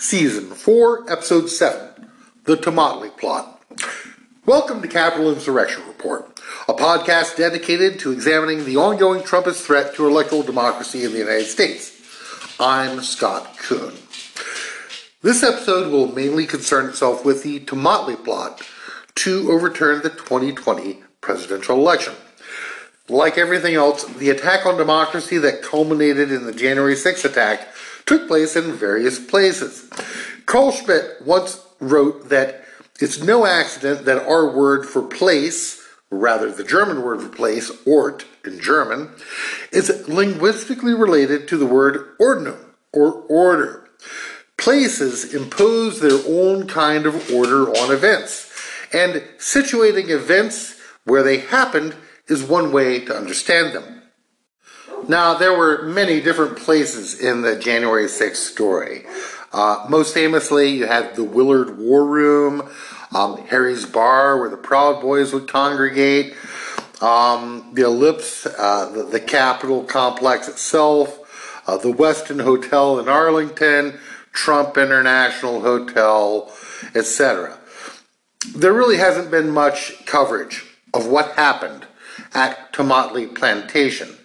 Season 4, Episode 7 The Tomotley Plot. Welcome to Capitol Insurrection Report, a podcast dedicated to examining the ongoing Trumpist threat to electoral democracy in the United States. I'm Scott Kuhn. This episode will mainly concern itself with the Tomotley Plot to overturn the 2020 presidential election. Like everything else, the attack on democracy that culminated in the January 6th attack took place in various places. Carl Schmitt once wrote that it's no accident that our word for place, rather the German word for place, Ort in German, is linguistically related to the word Ordnung, or order. Places impose their own kind of order on events, and situating events where they happened is one way to understand them. Now, there were many different places in the January 6th story. Uh, most famously, you had the Willard War Room, um, Harry's Bar, where the Proud Boys would congregate, um, the Ellipse, uh, the, the Capitol complex itself, uh, the Westin Hotel in Arlington, Trump International Hotel, etc. There really hasn't been much coverage of what happened at Tomotley Plantation,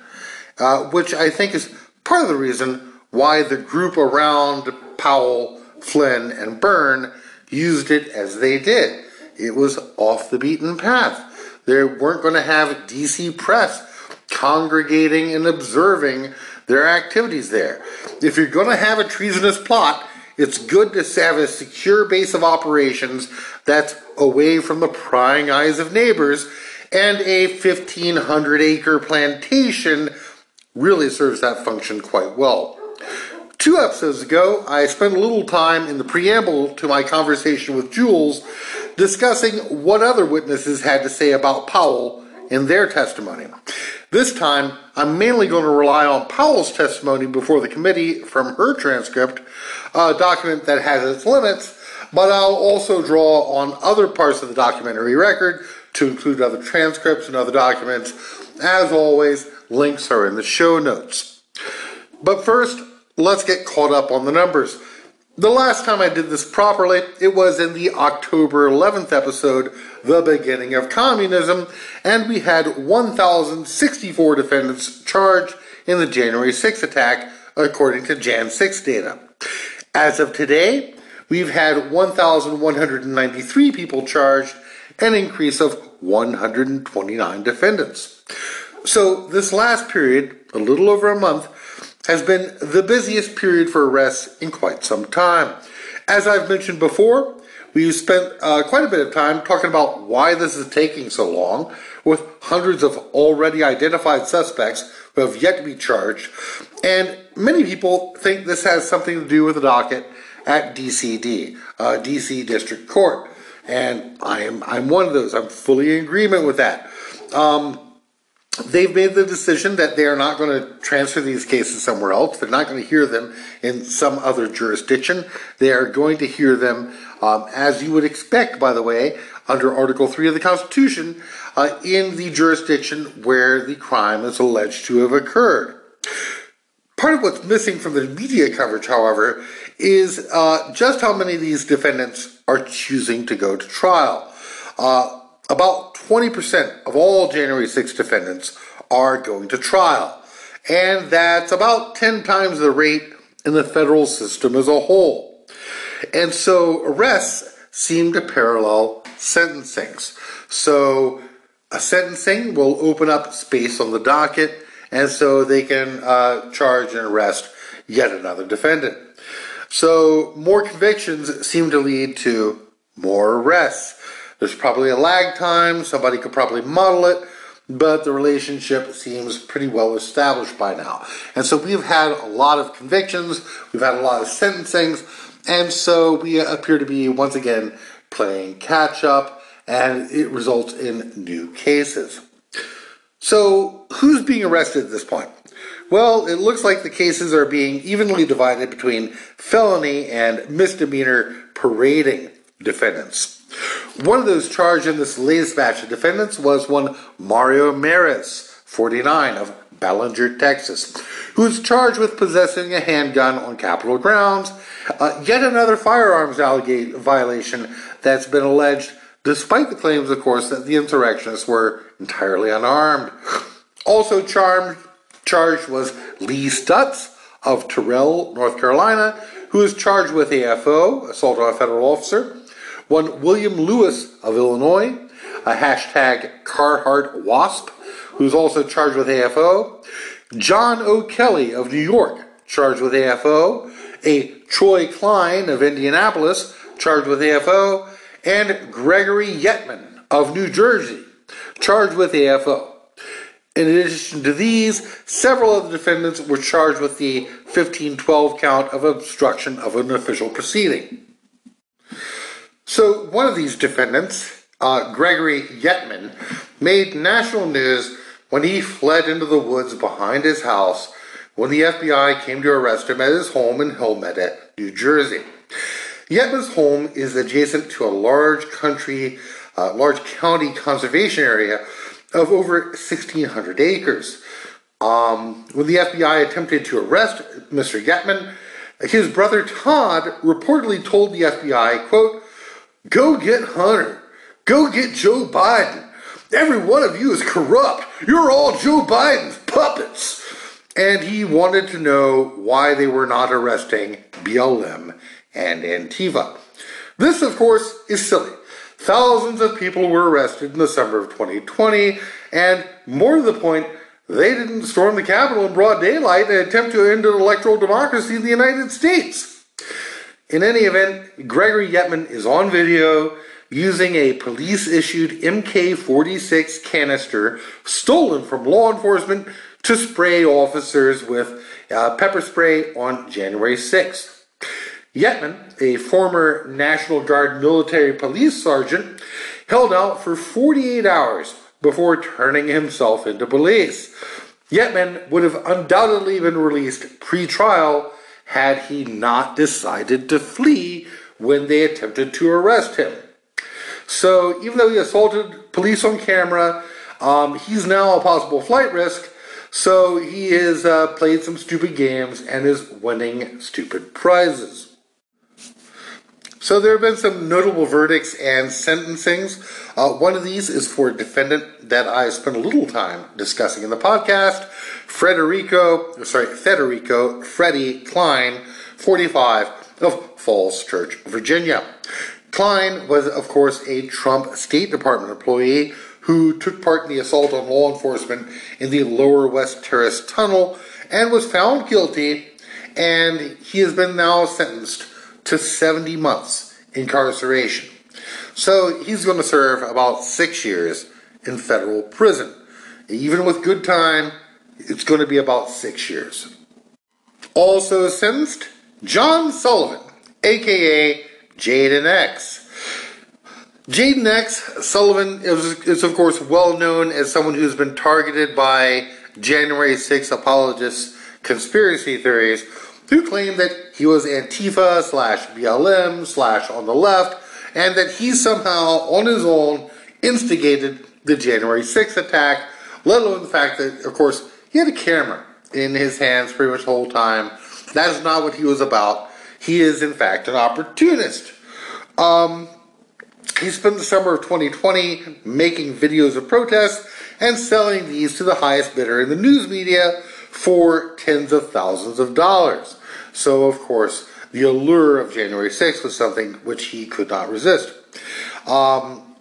uh, which I think is part of the reason why the group around Powell, Flynn, and Byrne used it as they did. It was off the beaten path. They weren't going to have DC press congregating and observing their activities there. If you're going to have a treasonous plot, it's good to have a secure base of operations that's away from the prying eyes of neighbors and a 1,500 acre plantation really serves that function quite well. Two episodes ago, I spent a little time in the preamble to my conversation with Jules discussing what other witnesses had to say about Powell in their testimony. This time, I'm mainly going to rely on Powell's testimony before the committee from her transcript, a document that has its limits, but I'll also draw on other parts of the documentary record to include other transcripts and other documents. As always, links are in the show notes. But first, let's get caught up on the numbers. The last time I did this properly, it was in the October 11th episode, The Beginning of Communism, and we had 1,064 defendants charged in the January 6th attack, according to Jan 6 data. As of today, we've had 1,193 people charged, an increase of 129 defendants. So, this last period, a little over a month, has been the busiest period for arrests in quite some time. As I've mentioned before, we've spent uh, quite a bit of time talking about why this is taking so long, with hundreds of already identified suspects who have yet to be charged. And many people think this has something to do with the docket at DCD, uh, DC District Court. And I'm, I'm one of those. I'm fully in agreement with that. Um, they've made the decision that they are not going to transfer these cases somewhere else. They're not going to hear them in some other jurisdiction. They are going to hear them, um, as you would expect, by the way, under Article 3 of the Constitution, uh, in the jurisdiction where the crime is alleged to have occurred. Part of what's missing from the media coverage, however, is uh, just how many of these defendants are choosing to go to trial. Uh, about 20% of all January 6 defendants are going to trial, and that's about 10 times the rate in the federal system as a whole. And so arrests seem to parallel sentencings. So a sentencing will open up space on the docket, and so they can uh, charge and arrest yet another defendant. So more convictions seem to lead to more arrests. There's probably a lag time, somebody could probably model it, but the relationship seems pretty well established by now. And so we've had a lot of convictions, we've had a lot of sentencings, and so we appear to be once again playing catch up, and it results in new cases. So, who's being arrested at this point? Well, it looks like the cases are being evenly divided between felony and misdemeanor parading defendants. One of those charged in this latest batch of defendants was one Mario Maris, 49, of Ballinger, Texas, who is charged with possessing a handgun on Capitol grounds. Uh, yet another firearms violation that's been alleged, despite the claims, of course, that the insurrectionists were entirely unarmed. Also charged was Lee Stutz of Terrell, North Carolina, who is charged with AFO, assault on a federal officer. One William Lewis of Illinois, a hashtag Carhartt Wasp, who's also charged with AFO. John O'Kelly of New York, charged with AFO. A Troy Klein of Indianapolis, charged with AFO. And Gregory Yetman of New Jersey, charged with AFO. In addition to these, several of the defendants were charged with the 1512 count of obstruction of an official proceeding. So, one of these defendants, uh, Gregory Yetman, made national news when he fled into the woods behind his house when the FBI came to arrest him at his home in Helmetta, New Jersey. Yetman's home is adjacent to a large country, uh, large county conservation area of over 1,600 acres. Um, when the FBI attempted to arrest Mr. Yetman, his brother Todd reportedly told the FBI, quote, Go get Hunter. Go get Joe Biden. Every one of you is corrupt. You're all Joe Biden's puppets. And he wanted to know why they were not arresting BLM and Antifa. This, of course, is silly. Thousands of people were arrested in the summer of 2020, and more to the point, they didn't storm the Capitol in broad daylight and attempt to end an electoral democracy in the United States. In any event, Gregory Yetman is on video using a police issued MK 46 canister stolen from law enforcement to spray officers with uh, pepper spray on January 6th. Yetman, a former National Guard military police sergeant, held out for 48 hours before turning himself into police. Yetman would have undoubtedly been released pre trial had he not decided to flee when they attempted to arrest him. So, even though he assaulted police on camera, um, he's now a possible flight risk. So, he has uh, played some stupid games and is winning stupid prizes. So there have been some notable verdicts and sentencings. Uh, one of these is for defendant that I spent a little time discussing in the podcast, Federico, sorry, Federico Freddie Klein, 45 of Falls Church, Virginia. Klein was, of course, a Trump State Department employee who took part in the assault on law enforcement in the Lower West Terrace Tunnel and was found guilty, and he has been now sentenced to 70 months incarceration. So he's going to serve about six years in federal prison. Even with good time, it's going to be about six years. Also sentenced, John Sullivan, aka Jaden X. Jaden X Sullivan is, is, of course, well known as someone who's been targeted by January 6 apologists' conspiracy theories who claim that he was Antifa slash BLM slash on the left, and that he somehow, on his own, instigated the January 6th attack, let alone the fact that, of course, he had a camera in his hands pretty much the whole time. That is not what he was about. He is, in fact, an opportunist. Um, he spent the summer of 2020 making videos of protests and selling these to the highest bidder in the news media for tens of thousands of dollars. So, of course, the allure of January 6th was something which he could not resist. Um,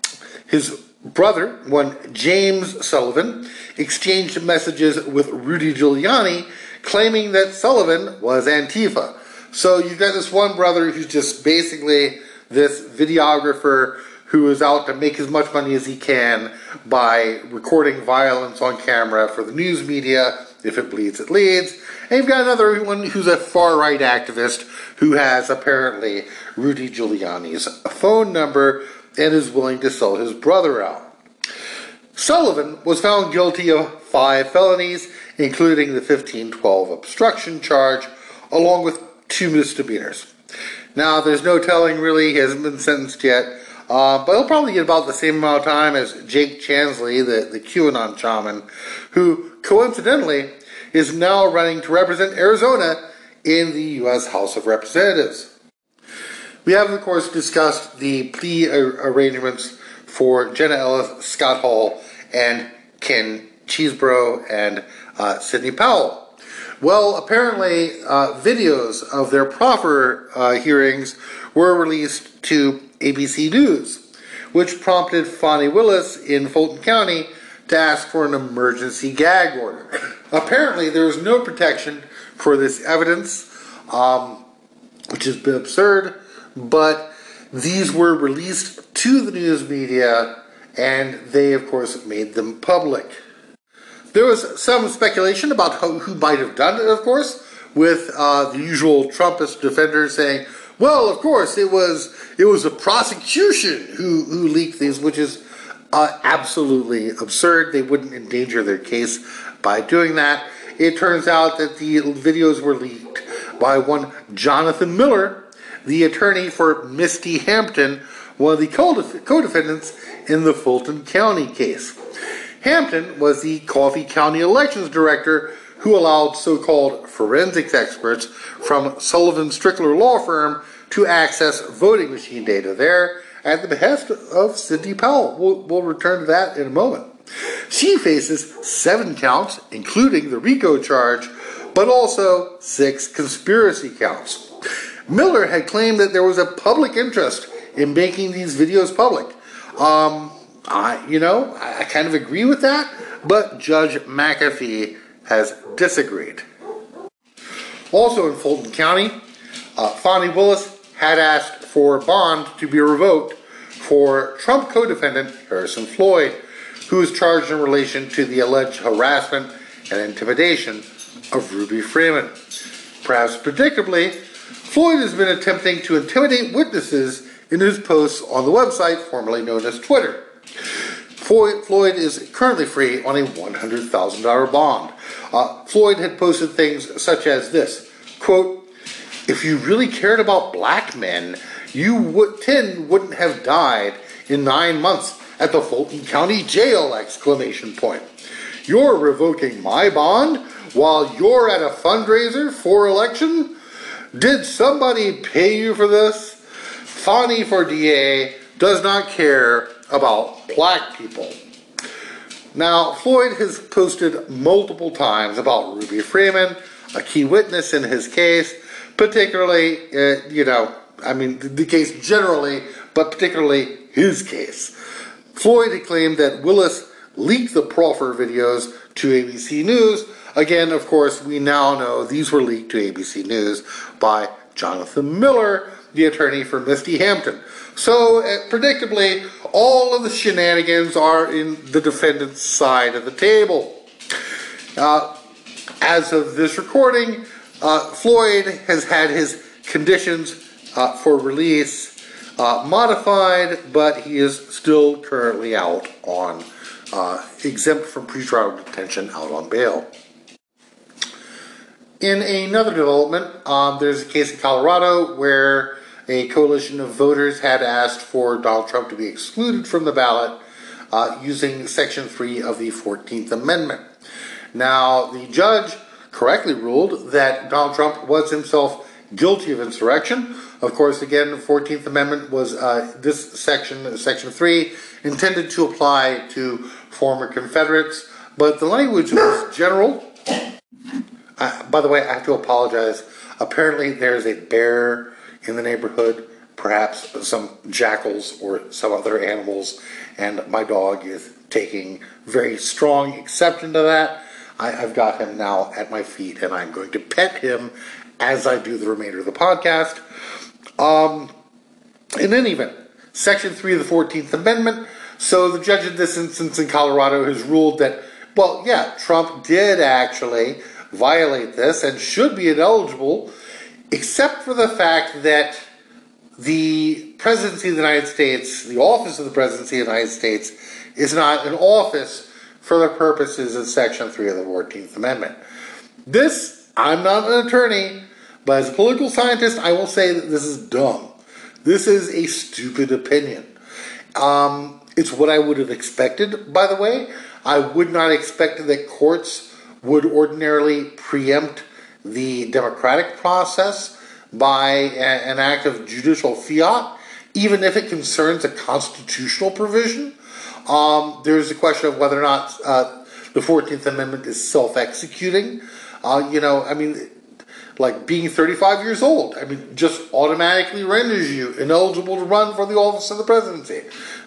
his brother, one James Sullivan, exchanged messages with Rudy Giuliani claiming that Sullivan was Antifa. So you've got this one brother who's just basically this videographer who is out to make as much money as he can by recording violence on camera for the news media. If it bleeds, it leads. And you've got another one who's a far right activist who has apparently Rudy Giuliani's phone number and is willing to sell his brother out. Sullivan was found guilty of five felonies, including the 1512 obstruction charge, along with two misdemeanors. Now, there's no telling really, he hasn't been sentenced yet, uh, but he'll probably get about the same amount of time as Jake Chansley, the, the QAnon shaman, who coincidentally is now running to represent Arizona in the U.S. House of Representatives. We have, of course, discussed the plea arrangements for Jenna Ellis, Scott Hall, and Ken Chesebro and uh, Sidney Powell. Well, apparently, uh, videos of their proffer uh, hearings were released to ABC News, which prompted Fani Willis in Fulton County to ask for an emergency gag order. Apparently, there was no protection for this evidence, um, which been absurd, but these were released to the news media and they, of course, made them public. There was some speculation about who, who might have done it, of course, with uh, the usual Trumpist defenders saying, "Well, of course, it was it was a prosecution who who leaked these," which is uh, absolutely absurd. They wouldn't endanger their case by doing that. It turns out that the videos were leaked by one Jonathan Miller, the attorney for Misty Hampton, one of the co defendants in the Fulton County case. Hampton was the Coffee County Elections Director who allowed so called forensics experts from Sullivan Strickler law firm to access voting machine data there at the behest of Sidney Powell. We'll, we'll return to that in a moment. She faces seven counts, including the RICO charge, but also six conspiracy counts. Miller had claimed that there was a public interest in making these videos public. Um, I, you know, I kind of agree with that, but Judge McAfee has disagreed. Also in Fulton County, uh, Fani Willis had asked for bond to be revoked for Trump co-defendant Harrison Floyd, who is charged in relation to the alleged harassment and intimidation of Ruby Freeman. Perhaps predictably, Floyd has been attempting to intimidate witnesses in his posts on the website formerly known as Twitter. Floyd is currently free on a $100,000 bond. Uh, Floyd had posted things such as this quote, If you really cared about black men, you would, 10 wouldn't have died in nine months at the Fulton County Jail! Exclamation point. You're revoking my bond while you're at a fundraiser for election? Did somebody pay you for this? Fani for DA does not care about black people. Now, Floyd has posted multiple times about Ruby Freeman, a key witness in his case, particularly, uh, you know, I mean, the case generally, but particularly his case. Floyd claimed that Willis leaked the proffer videos to ABC News. Again, of course, we now know these were leaked to ABC News by Jonathan Miller, the attorney for Misty Hampton. So, uh, predictably, all of the shenanigans are in the defendant's side of the table. Uh, as of this recording, uh, Floyd has had his conditions uh, for release uh, modified, but he is still currently out on exempt from pretrial detention out on bail. In another development, um, there's a case in Colorado where a coalition of voters had asked for Donald Trump to be excluded from the ballot uh, using Section 3 of the 14th Amendment. Now, the judge correctly ruled that Donald Trump was himself guilty of insurrection. Of course, again, the 14th Amendment was uh, this section, Section 3, intended to apply to former Confederates, but the language was general. By the way, I have to apologize. Apparently, there's a bear in the neighborhood, perhaps some jackals or some other animals, and my dog is taking very strong exception to that. I, have got him now at my feet, and I'm going to pet him as I do the remainder of the podcast. Um, in any event, Section 3 of the 14th Amendment. So the judge in this instance in Colorado has ruled that, well, yeah, Trump did actually violate this and should be ineligible except for the fact that the presidency of the United States, the office of the presidency of the United States, is not an office for the purposes of Section 3 of the 14th Amendment. This, I'm not an attorney, but as a political scientist, I will say that this is dumb. This is a stupid opinion. Um, it's what I would have expected, by the way. I would not expect that courts would ordinarily preempt the democratic process by a, an act of judicial fiat, even if it concerns a constitutional provision. Um, there's a question of whether or not uh, the 14th Amendment is self executing. Uh, you know, I mean, like being 35 years old, I mean, just automatically renders you ineligible to run for the office of the presidency,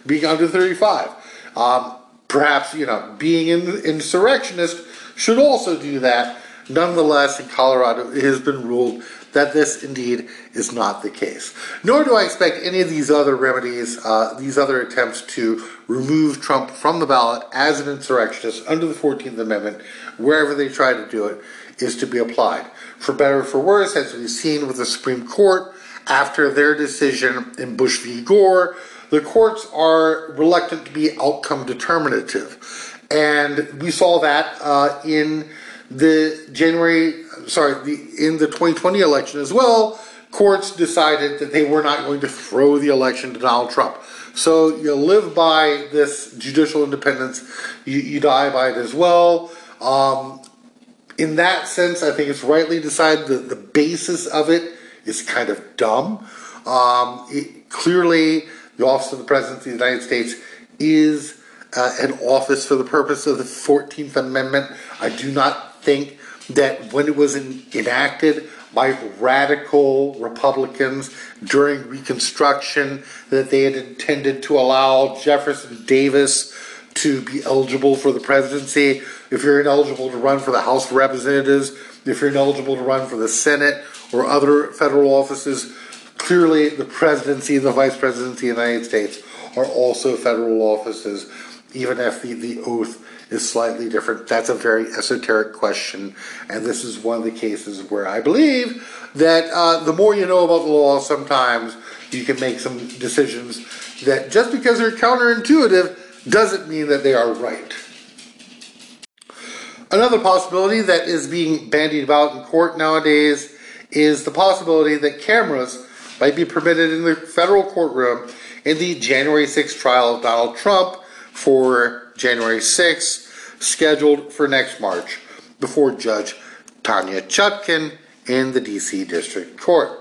being under 35. Um, perhaps, you know, being an insurrectionist should also do that. Nonetheless, in Colorado, it has been ruled that this indeed is not the case. Nor do I expect any of these other remedies, uh, these other attempts to remove Trump from the ballot as an insurrectionist under the 14th Amendment, wherever they try to do it, is to be applied. For better or for worse, as we've seen with the Supreme Court after their decision in Bush v. Gore, the courts are reluctant to be outcome determinative. And we saw that uh, in the January, sorry, the, in the 2020 election as well. Courts decided that they were not going to throw the election to Donald Trump. So you live by this judicial independence, you, you die by it as well. Um, in that sense, I think it's rightly decided that the basis of it is kind of dumb. Um, it, clearly, the office of the President of the United States is uh, an office for the purpose of the 14th Amendment. I do not think that when it was in, enacted by radical Republicans during Reconstruction, that they had intended to allow Jefferson Davis to be eligible for the presidency. If you're ineligible to run for the House of Representatives, if you're ineligible to run for the Senate or other federal offices, clearly the presidency and the vice presidency of the United States are also federal offices, even if the, the oath is slightly different. That's a very esoteric question, and this is one of the cases where I believe that uh, the more you know about the law, sometimes you can make some decisions that just because they're counterintuitive doesn't mean that they are right. Another possibility that is being bandied about in court nowadays is the possibility that cameras might be permitted in the federal courtroom in the January 6 trial of Donald Trump for January 6, scheduled for next March, before Judge Tanya Chutkan in the D.C. District Court.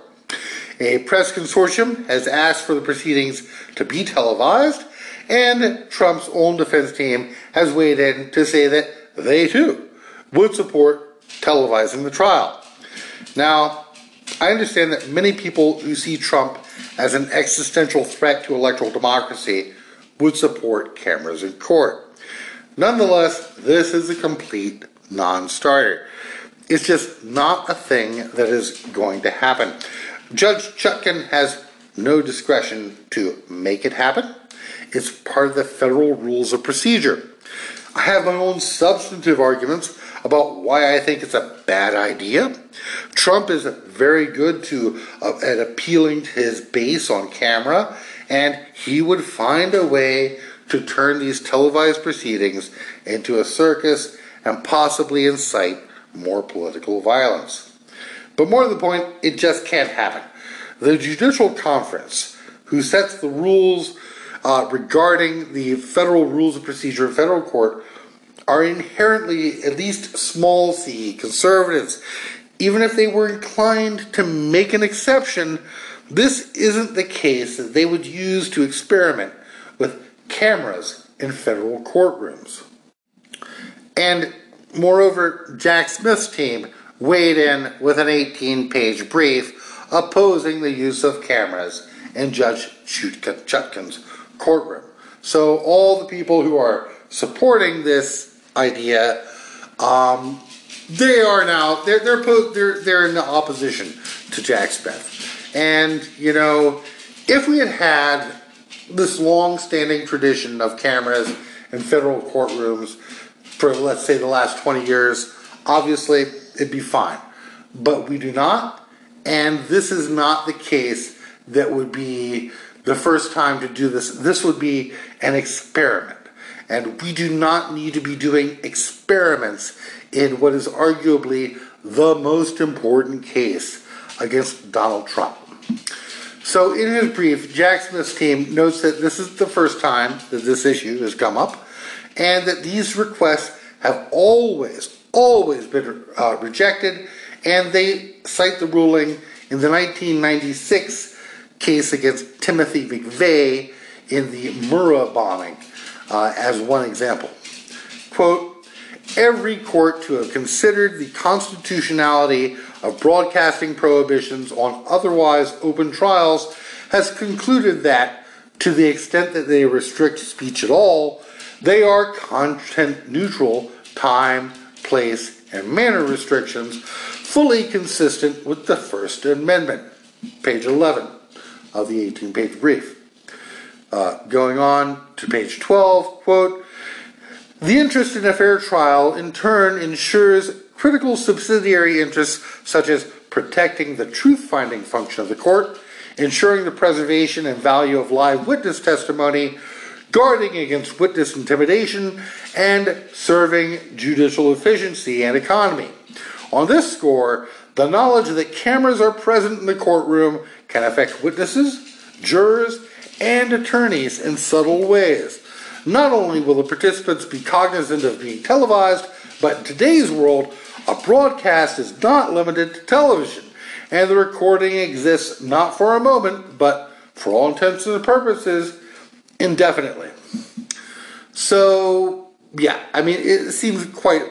A press consortium has asked for the proceedings to be televised and Trump's own defense team has weighed in to say that they too would support televising the trial. Now, I understand that many people who see Trump as an existential threat to electoral democracy would support cameras in court. Nonetheless, this is a complete non starter. It's just not a thing that is going to happen. Judge Chutkan has no discretion to make it happen. It's part of the federal rules of procedure. I have my own substantive arguments about why I think it's a bad idea. Trump is very good to uh, at appealing to his base on camera, and he would find a way to turn these televised proceedings into a circus and possibly incite more political violence. But more to the point, it just can't happen. The Judicial Conference, who sets the rules uh, regarding the federal rules of procedure in federal court are inherently, at least small c, conservatives. Even if they were inclined to make an exception, this isn't the case that they would use to experiment with cameras in federal courtrooms. And moreover, Jack Smith's team weighed in with an 18 page brief opposing the use of cameras in Judge Chutkan's courtroom. So all the people who are supporting this idea, um, they are now they're they're they're in opposition to Jack Smith, and you know if we had had this long-standing tradition of cameras in federal courtrooms for let's say the last 20 years, obviously it'd be fine. But we do not, and this is not the case that would be the first time to do this. This would be an experiment. And we do not need to be doing experiments in what is arguably the most important case against Donald Trump. So, in his brief, Jack Smith's team notes that this is the first time that this issue has come up, and that these requests have always, always been uh, rejected, and they cite the ruling in the 1996 case against Timothy McVeigh in the Murrah bombing uh, as one example. Quote, every court to have considered the constitutionality of broadcasting prohibitions on otherwise open trials has concluded that, to the extent that they restrict speech at all, they are content neutral time, place, and manner restrictions fully consistent with the First Amendment. Page 11 of the 18 page brief. Uh, going on to page 12, quote, the interest in a fair trial in turn ensures critical subsidiary interests such as protecting the truth finding function of the court, ensuring the preservation and value of live witness testimony, guarding against witness intimidation, and serving judicial efficiency and economy. On this score, the knowledge that cameras are present in the courtroom can affect witnesses, jurors, and attorneys in subtle ways. Not only will the participants be cognizant of being televised, but in today's world, a broadcast is not limited to television, and the recording exists not for a moment, but for all intents and purposes, indefinitely. So, yeah, I mean, it seems quite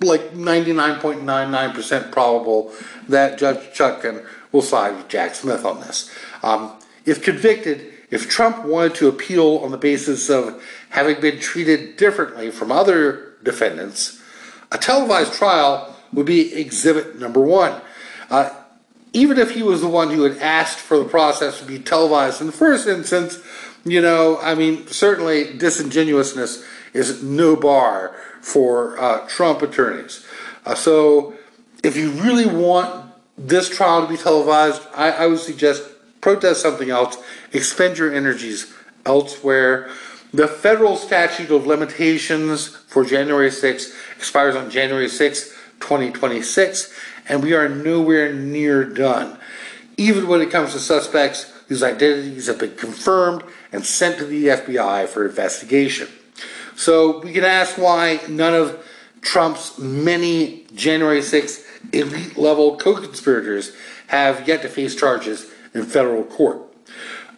like 99.99% probable that Judge Chutkan will side with Jack Smith on this. Um, if convicted, if Trump wanted to appeal on the basis of having been treated differently from other defendants, a televised trial would be exhibit number one. Uh, even if he was the one who had asked for the process to be televised in the first instance, you know, I mean, certainly disingenuousness is no bar for uh, Trump attorneys. Uh, so, if you really want this trial to be televised, I, I would suggest protest something else, expend your energies elsewhere. The federal statute of limitations for January 6 expires on January 6, 2026, and we are nowhere near done. Even when it comes to suspects whose identities have been confirmed and sent to the FBI for investigation. So we can ask why none of Trump's many January 6 elite level co conspirators have yet to face charges in federal court.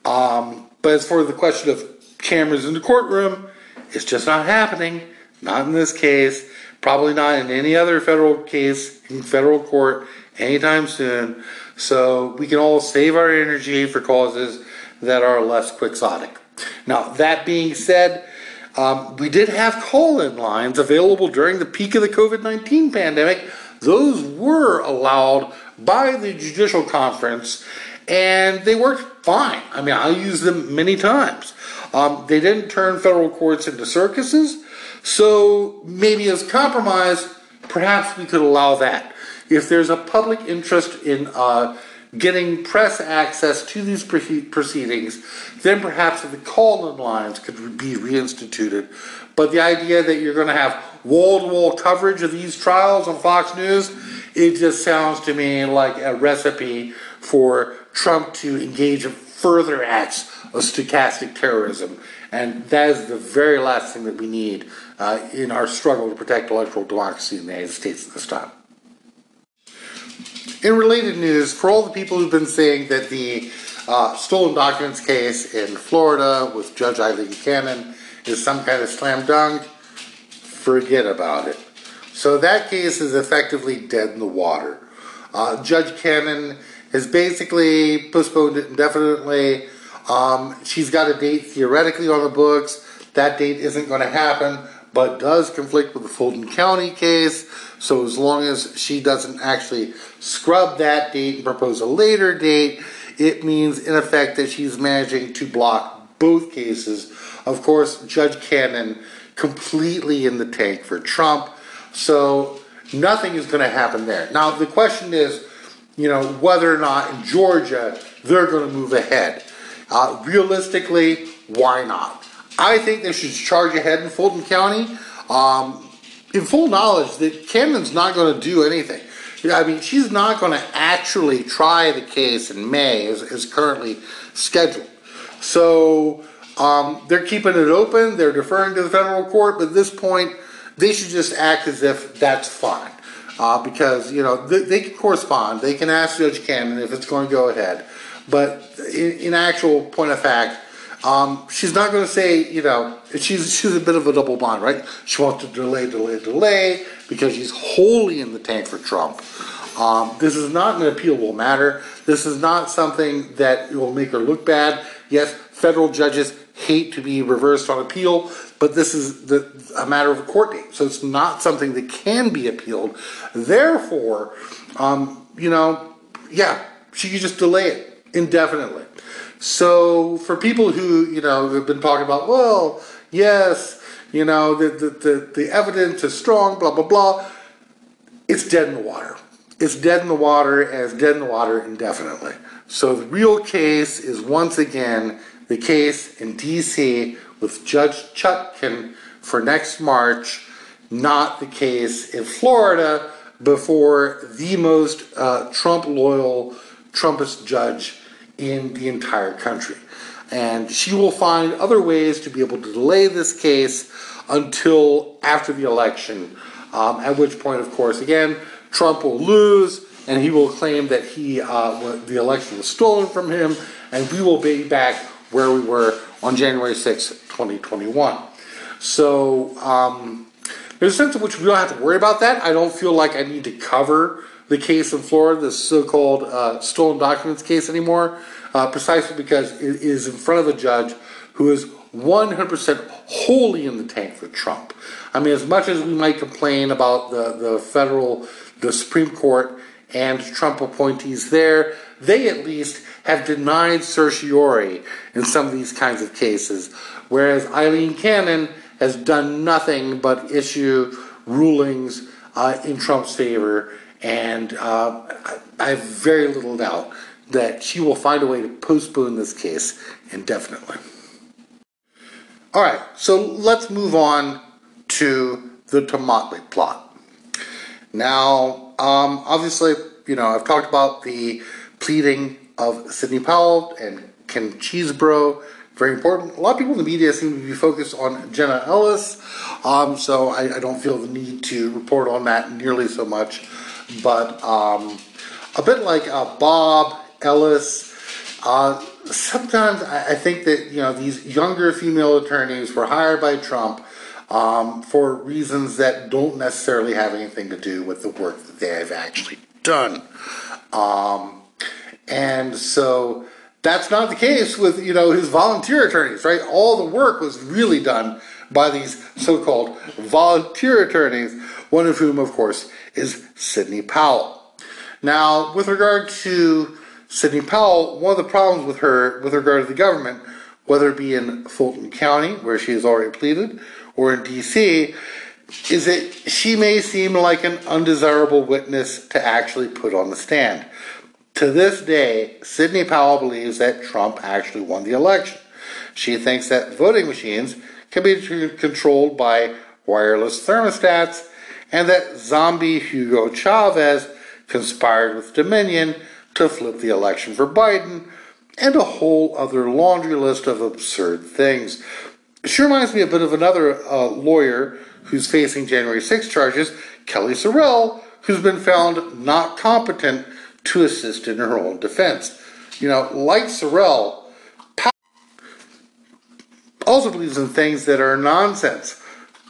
Um, but as for the question of cameras in the courtroom, it's just not happening. Not in this case. Probably not in any other federal case in federal court anytime soon. So we can all save our energy for causes that are less quixotic. Now, that being said, um, we did have call in lines available during the peak of the COVID 19 pandemic. Those were allowed by the judicial conference and they worked fine. I mean, I used them many times. Um, they didn't turn federal courts into circuses, so maybe as compromise, perhaps we could allow that. If there's a public interest in uh, getting press access to these proceedings, then perhaps the call-in lines could be reinstituted. But the idea that you're going to have wall-to-wall coverage of these trials on Fox News, it just sounds to me like a recipe for Trump to engage in further acts of stochastic terrorism. And that is the very last thing that we need uh, in our struggle to protect electoral democracy in the United States at this time. In related news, for all the people who've been saying that the uh, stolen documents case in Florida with Judge Aileen Cannon is some kind of slam dunk, forget about it. So that case is effectively dead in the water. Uh, Judge Cannon has basically postponed it indefinitely. Um, she's got a date theoretically on the books. That date isn't going to happen, but does conflict with the Fulton County case. So as long as she doesn't actually scrub that date and propose a later date, it means in effect that she's managing to block both cases. Of course, Judge Cannon completely in the tank for Trump. So nothing is going to happen there. Now the question is you know, whether or not in Georgia they're going to move ahead. Uh, realistically, why not? I think they should charge ahead in Fulton County um, in full knowledge that Cannon's not going to do anything. I mean, she's not going to actually try the case in May as, as currently scheduled. So um, they're keeping it open. They're deferring to the federal court, but at this point, they should just act as if that's fine. Uh, because, you know, they, they, can correspond. They can ask Judge Cannon if it's going to go ahead. But in, in actual point of fact, um, she's not going to say, you know, she's she's a bit of a double bond, right? She wants to delay, delay, delay because she's wholly in the tank for Trump. Um, this is not an appealable matter. This is not something that will make her look bad. Yes, federal judges hate to be reversed on appeal, but this is the, a matter of a court date, so it's not something that can be appealed. Therefore, um, you know, yeah, she could just delay it indefinitely. So for people who you know have been talking about, well, yes, you know, the the, the, the evidence is strong, blah blah blah, it's dead in the water. It's dead in the water, and it's dead in the water indefinitely. So the real case is once again the case in D.C. with Judge Chutkan for next March, not the case in Florida before the most uh, Trump loyal Trumpist judge in the entire country. And she will find other ways to be able to delay this case until after the election, um, at which point, of course, again, Trump will lose and he will claim that he uh, the election was stolen from him, and we will be back where we were on January 6, 2021. So um, there's a sense in which we don't have to worry about that. I don't feel like I need to cover the case in Florida, the so-called uh, stolen documents case anymore, uh, precisely because it is in front of a judge who is 100% wholly in the tank for Trump. I mean, as much as we might complain about the, the federal, the Supreme Court and Trump appointees there, they at least have denied certiorari in some of these kinds of cases, whereas Aileen Cannon has done nothing but issue rulings uh, in Trump's favor, and uh, I have very little doubt that she will find a way to postpone this case indefinitely. All right, so let's move on to the Tomotley plot. Now, um, obviously, you know, I've talked about the pleading of Sidney Powell and Ken Chesebro. Very important. A lot of people in the media seem to be focused on Jenna Ellis, um, so I, I, don't feel the need to report on that nearly so much. But um, a bit like uh, Bob Ellis, uh, sometimes I, think that you know these younger female attorneys were hired by Trump um, for reasons that don't necessarily have anything to do with the work that they have actually done. Um, and so that's not the case with you know his volunteer attorneys, right? All the work was really done by these so-called volunteer attorneys, one of whom, of course, is Sidney Powell. Now, with regard to Sidney Powell, one of the problems with her, with regard to the government, whether it be in Fulton County, where she has already pleaded, or in D.C., is that she may seem like an undesirable witness to actually put on the stand. To this day, Sidney Powell believes that Trump actually won the election. She thinks that voting machines can be controlled by wireless thermostats and that zombie Hugo Chavez conspired with Dominion to flip the election for Biden and a whole other laundry list of absurd things. She reminds me a bit of another uh, lawyer who's facing January 6 charges, Kellye SoRelle, who's been found not competent to assist in her own defense. You know, like SoRelle, also believes in things that are nonsense.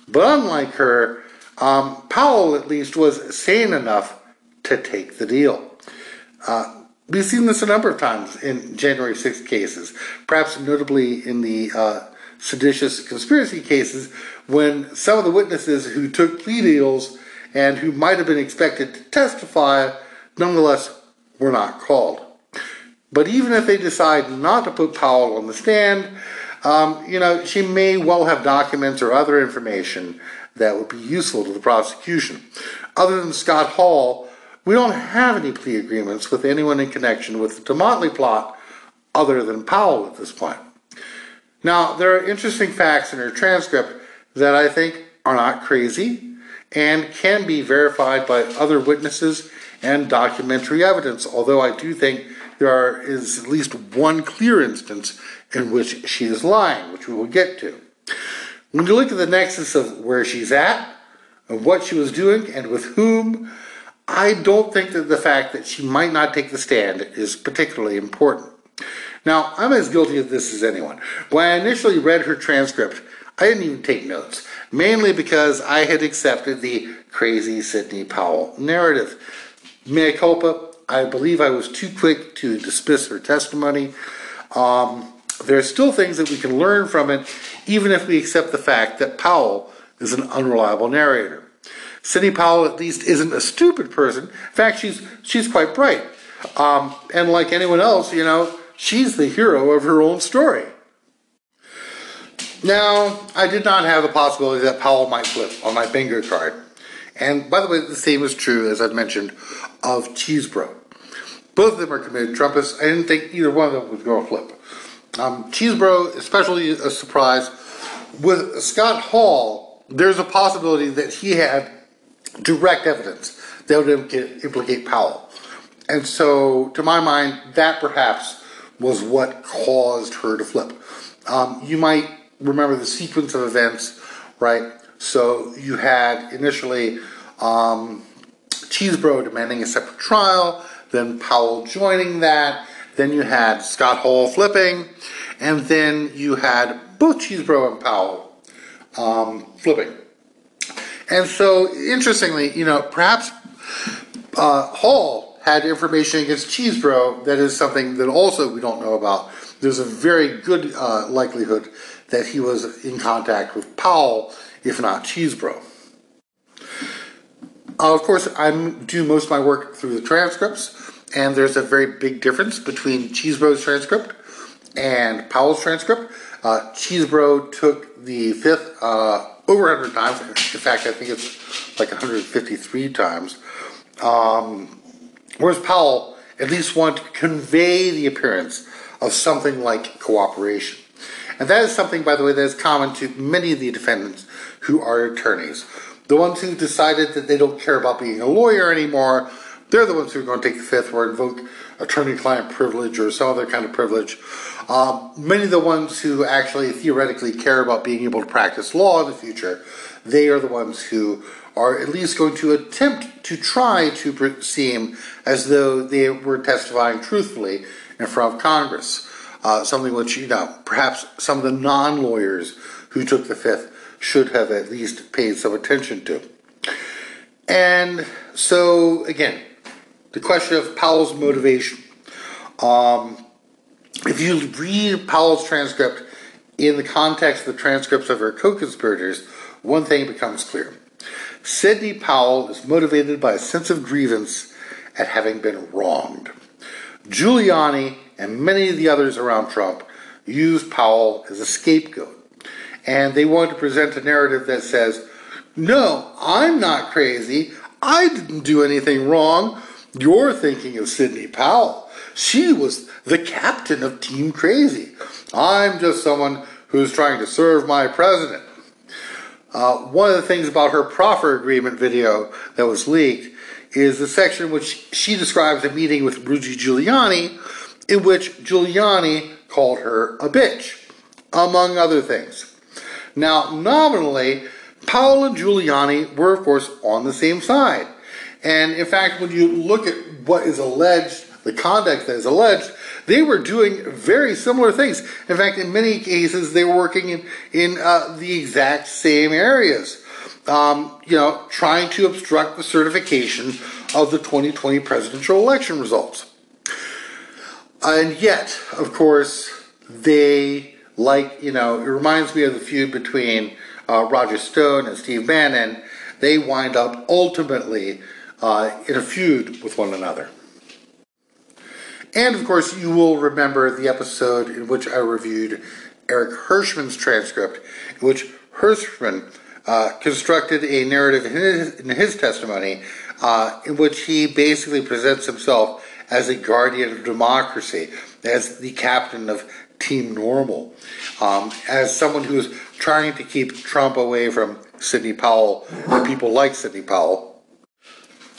But unlike her, um, Powell at least was sane enough to take the deal. Uh, we've seen this a number of times in January 6th cases, perhaps notably in the uh, seditious conspiracy cases, when some of the witnesses who took plea deals and who might have been expected to testify nonetheless were not called. But even if they decide not to put Powell on the stand, um, you know, she may well have documents or other information that would be useful to the prosecution. Other than Scott Hall, we don't have any plea agreements with anyone in connection with the Tomotley plot other than Powell at this point. Now, there are interesting facts in her transcript that I think are not crazy and can be verified by other witnesses and documentary evidence, although I do think there are, is at least one clear instance in which she is lying, which we will get to. When you look at the nexus of where she's at, of what she was doing and with whom, I don't think that the fact that she might not take the stand is particularly important. Now, I'm as guilty of this as anyone. When I initially read her transcript, I didn't even take notes, mainly because I had accepted the crazy Sidney Powell narrative. Mea culpa, I believe I was too quick to dismiss her testimony. Um, there are still things that we can learn from it, even if we accept the fact that Powell is an unreliable narrator. Sidney Powell, at least, isn't a stupid person. In fact, she's she's quite bright. Um, and like anyone else, you know, she's the hero of her own story. Now, I did not have the possibility that Powell might flip on my bingo card. And by the way, the same is true, as I've mentioned, of Chesebro. Both of them are committed Trumpists. I didn't think either one of them would go a flip. Um, Chesebro, especially a surprise. With Scott Hall, there's a possibility that he had direct evidence that would implicate Powell. And so, to my mind, that perhaps was what caused her to flip. Um, you might remember the sequence of events, right? So you had initially um, Chesebro demanding a separate trial, then Powell joining that, then you had Scott Hall flipping, and then you had both Chesebro and Powell um, flipping. And so, interestingly, you know, perhaps uh, Hall had information against Chesebro that is something that also we don't know about. There's a very good uh, likelihood that he was in contact with Powell, if not Chesebro. Uh, of course, I do most of my work through the transcripts, and there's a very big difference between Chesebro's transcript and Powell's transcript. Uh, Chesebro took the fifth uh, over 100 times. In fact, I think it's like 153 times. Um, whereas Powell at least wanted to convey the appearance of something like cooperation. And that is something, by the way, that is common to many of the defendants who are attorneys. The ones who decided that they don't care about being a lawyer anymore, they're the ones who are going to take the fifth or invoke attorney client privilege or some other kind of privilege. Um, many of the ones who actually theoretically care about being able to practice law in the future, they are the ones who are at least going to attempt to try to seem as though they were testifying truthfully in front of Congress. Uh, something which, you know, perhaps some of the non lawyers who took the fifth should have at least paid some attention to. And so, again, the question of Powell's motivation. Um, if you read Powell's transcript in the context of the transcripts of her co conspirators, one thing becomes clear. Sidney Powell is motivated by a sense of grievance at having been wronged. Giuliani and many of the others around Trump used Powell as a scapegoat. And they want to present a narrative that says, no, I'm not crazy. I didn't do anything wrong. You're thinking of Sidney Powell. She was the captain of Team Crazy. I'm just someone who's trying to serve my president. Uh, one of the things about her proffer agreement video that was leaked is the section which she describes a meeting with Rudy Giuliani, in which Giuliani called her a bitch, among other things. Now, nominally, Powell and Giuliani were, of course, on the same side. And in fact, when you look at what is alleged, the conduct that is alleged, they were doing very similar things. In fact, in many cases, they were working in, in uh, the exact same areas. Um, you know, trying to obstruct the certification of the 2020 presidential election results. And yet, of course, they like, you know, it reminds me of the feud between uh, Roger Stone and Steve Bannon. They wind up ultimately uh, in a feud with one another. And of course, you will remember the episode in which I reviewed Eric Herschmann's transcript, in which Herschmann uh, constructed a narrative in his, in his testimony uh, in which he basically presents himself as a guardian of democracy, as the captain of Team Normal, um, as someone who is trying to keep Trump away from Sidney Powell and people like Sidney Powell.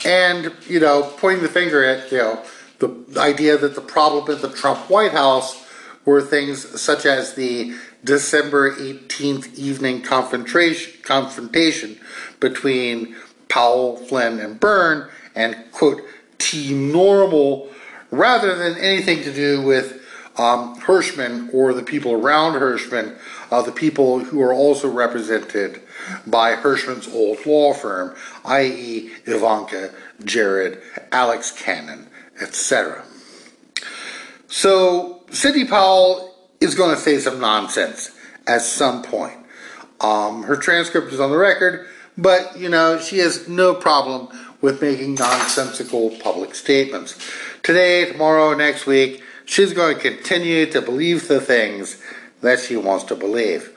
And, you know, pointing the finger at, you know, the idea that the problem in the Trump White House were things such as the December 18th evening confrontation, confrontation between Powell, Flynn, and Byrne, and quote, T normal, rather than anything to do with um, Herschmann or the people around Herschmann, uh, the people who are also represented by Herschmann's old law firm, i.e., Ivanka, Jared, Alex Cannon, etc. So, Sidney Powell is going to say some nonsense at some point. Um, her transcript is on the record, but you know, she has no problem with making nonsensical public statements. Today, tomorrow, next week, she's going to continue to believe the things that she wants to believe.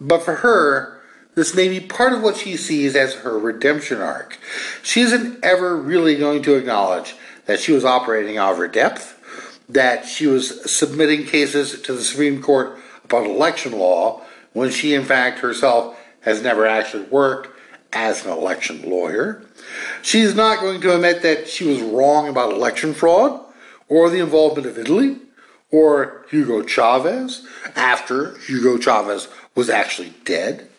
But for her, this may be part of what she sees as her redemption arc. She isn't ever really going to acknowledge that she was operating out of her depth, that she was submitting cases to the Supreme Court about election law when she, in fact, herself has never actually worked as an election lawyer. She's not going to admit that she was wrong about election fraud or the involvement of Italy or Hugo Chavez after Hugo Chavez was actually dead.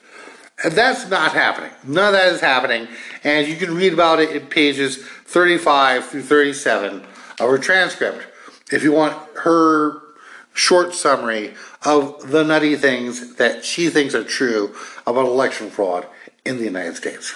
That's not happening. None of that is happening. And you can read about it in pages 35 through 37 of her transcript if you want her short summary of the nutty things that she thinks are true about election fraud in the United States.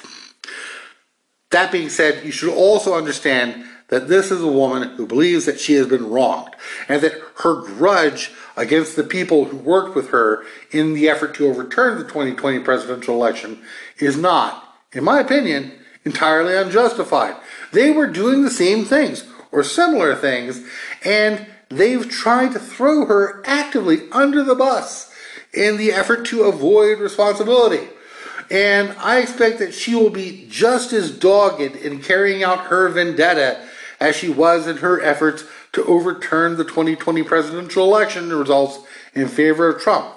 That being said, you should also understand that this is a woman who believes that she has been wronged and that her grudge against the people who worked with her in the effort to overturn the 2020 presidential election is not, in my opinion, entirely unjustified. They were doing the same things or similar things, and they've tried to throw her actively under the bus in the effort to avoid responsibility. And I expect that she will be just as dogged in carrying out her vendetta as she was in her efforts to overturn the 2020 presidential election results in favor of Trump.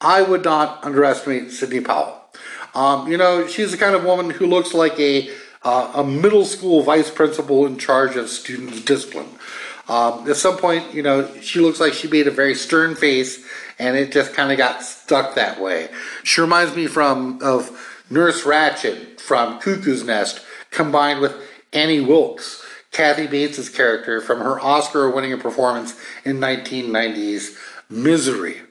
I would not underestimate Sidney Powell. Um, you know, she's the kind of woman who looks like a uh, a middle school vice principal in charge of student discipline. Um, at some point, you know, she looks like she made a very stern face, and it just kind of got stuck that way. She reminds me from of Nurse Ratched from Cuckoo's Nest, combined with Annie Wilkes, Kathy Bates' character from her Oscar-winning performance in 1990's Misery.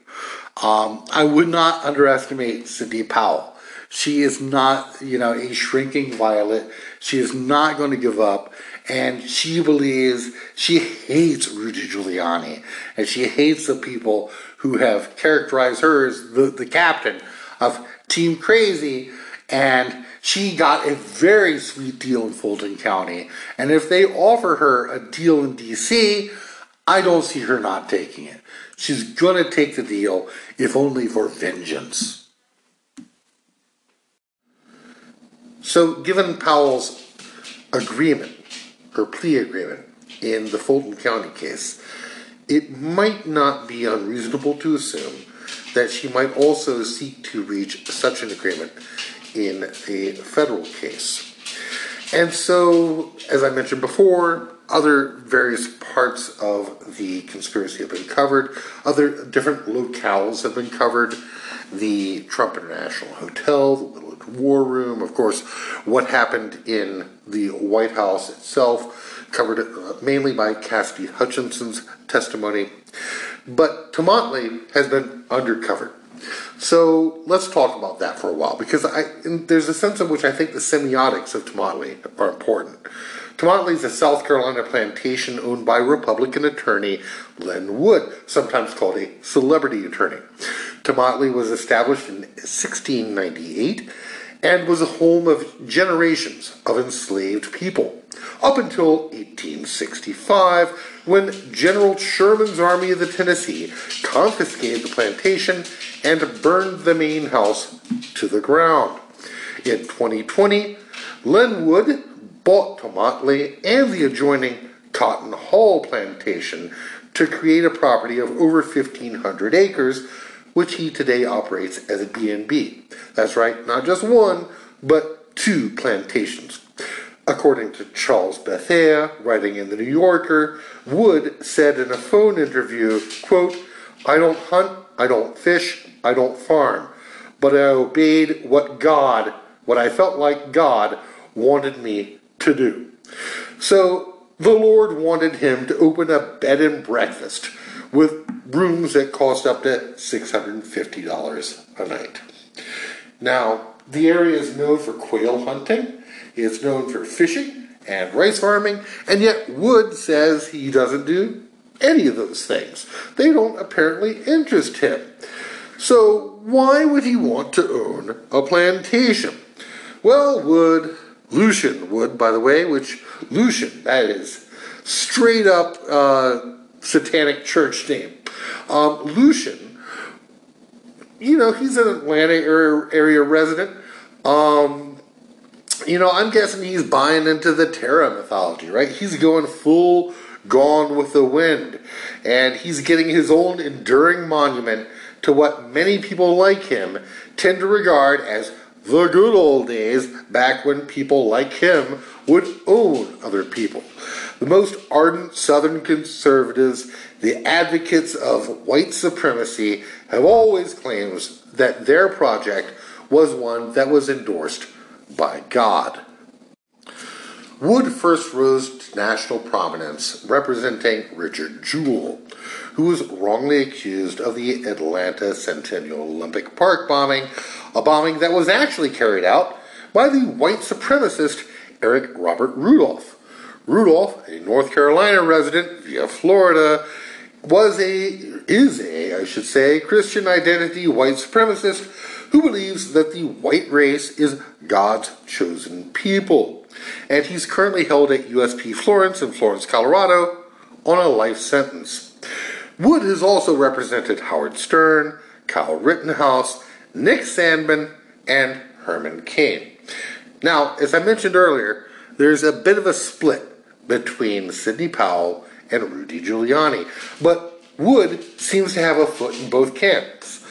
Um, I would not underestimate Sidney Powell. She is not, you know, a shrinking violet. She is not going to give up. And she believes, she hates Rudy Giuliani. And she hates the people who have characterized her as the, the captain of Team Crazy. And she got a very sweet deal in Fulton County. And if they offer her a deal in DC, I don't see her not taking it. She's going to take the deal, if only for vengeance. So, given Powell's agreement, or plea agreement, in the Fulton County case, it might not be unreasonable to assume that she might also seek to reach such an agreement in a federal case. And so, as I mentioned before, other various parts of the conspiracy have been covered, other different locales have been covered the Trump International Hotel, the Little War Room, of course, what happened in the White House itself, covered uh, mainly by Cassidy Hutchinson's testimony. But Tomotley has been undercovered. So let's talk about that for a while because I, there's a sense in which I think the semiotics of Tomotley are important. Tomotley is a South Carolina plantation owned by Republican attorney Lin Wood, sometimes called a celebrity attorney. Tomotley was established in 1698 and was a home of generations of enslaved people, up until 1865, when General Sherman's Army of the Tennessee confiscated the plantation and burned the main house to the ground. In 2020, Lin Wood bought Tomotley and the adjoining Cotton Hall plantation to create a property of over 1,500 acres, which he today operates as a B&B. That's right, not just one, but two plantations. According to Charles Bethea, writing in The New Yorker, Wood said in a phone interview, quote, I don't hunt, I don't fish, I don't farm, but I obeyed what God, what I felt like God wanted me to do. So the Lord wanted him to open a bed and breakfast with rooms that cost up to $650 a night. Now, the area is known for quail hunting, it's known for fishing and rice farming, and yet Wood says he doesn't do any of those things. They don't apparently interest him. So, why would he want to own a plantation? Well, would Lucian Wood, by the way, which Lucian, that is straight up uh, satanic church name. Um, Lucian, you know, he's an Atlanta area, area resident. Um, you know, I'm guessing he's buying into the Tara mythology, right? He's going full gone with the wind. And he's getting his own enduring monument to what many people like him tend to regard as the good old days back when people like him would own other people. The most ardent Southern conservatives, the advocates of white supremacy, have always claimed that their project was one that was endorsed by God. Wood first rose to national prominence representing Richard Jewell, who was wrongly accused of the Atlanta Centennial Olympic Park bombing, a bombing that was actually carried out by the white supremacist Eric Robert Rudolph. Rudolph, a North Carolina resident via Florida, was a is a I should say Christian identity white supremacist who believes that the white race is God's chosen people. And he's currently held at USP Florence in Florence, Colorado on a life sentence. Wood has also represented Howard Stern, Kyle Rittenhouse, Nick Sandmann, and Herman Cain. Now, as I mentioned earlier, there's a bit of a split between Sidney Powell and Rudy Giuliani, but Wood seems to have a foot in both camps.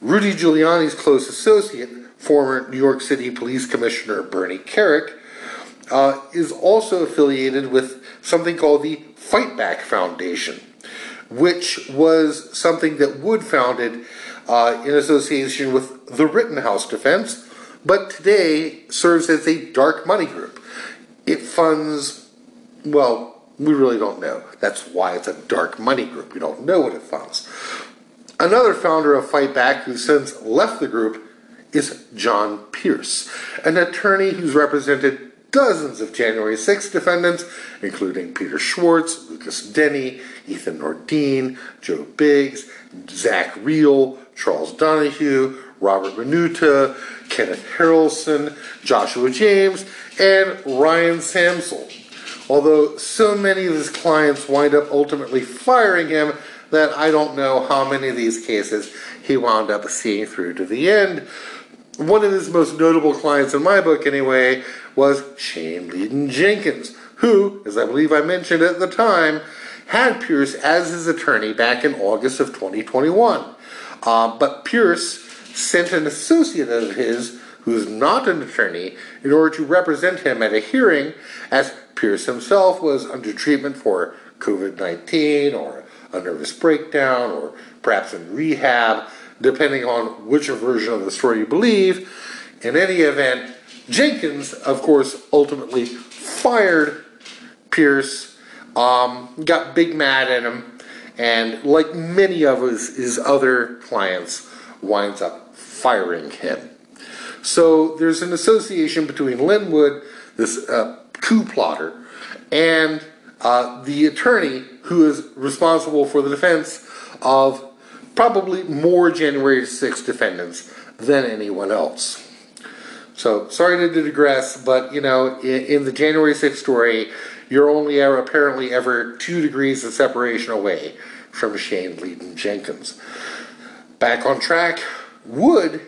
Rudy Giuliani's close associate, former New York City Police Commissioner Bernie Kerik, uh, is also affiliated with something called the Fight Back Foundation, which was something that Wood founded uh, in association with the Rittenhouse defense, but today serves as a dark money group. It funds, well, we really don't know. That's why it's a dark money group. We don't know what it funds. Another founder of Fight Back who since left the group is John Pierce, an attorney who's represented dozens of January 6 defendants, including Peter Schwartz, Lucas Denny, Ethan Nordean, Joe Biggs, Zach Rehl, Charles Donohoe, Robert Minuta, Kenneth Harrelson, Joshua James, and Ryan Samsel. Although so many of his clients wind up ultimately firing him that I don't know how many of these cases he wound up seeing through to the end. One of his most notable clients in my book, anyway, was Shane Leedon Jenkins, who, as I believe I mentioned at the time, had Pierce as his attorney back in August of 2021. Uh, but Pierce sent an associate of his, who is not an attorney, in order to represent him at a hearing, as Pierce himself was under treatment for COVID 19 or a nervous breakdown or perhaps in rehab, depending on which version of the story you believe. In any event, Jenkins, of course, ultimately fired Pierce, um, got big mad at him, and like many of his, his other clients, winds up firing him. So there's an association between Lin Wood, this uh, coup plotter, and uh, the attorney who is responsible for the defense of probably more January 6 defendants than anyone else. So sorry to digress, but you know, in, in the January 6th story, you're only ever, apparently ever two degrees of separation away from Shane Leedon Jenkins. Back on track, Wood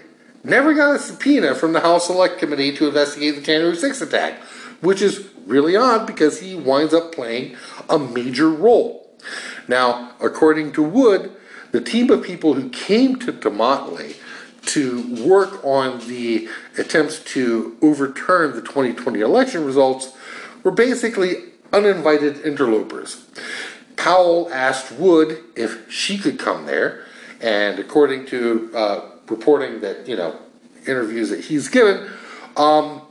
never got a subpoena from the House Select Committee to investigate the January 6th attack, which is really odd because he winds up playing a major role. Now, according to Wood, the team of people who came to Tomotley to work on the attempts to overturn the 2020 election results were basically uninvited interlopers. Powell asked Wood if she could come there, and according to uh, reporting that, you know, interviews that he's given, um,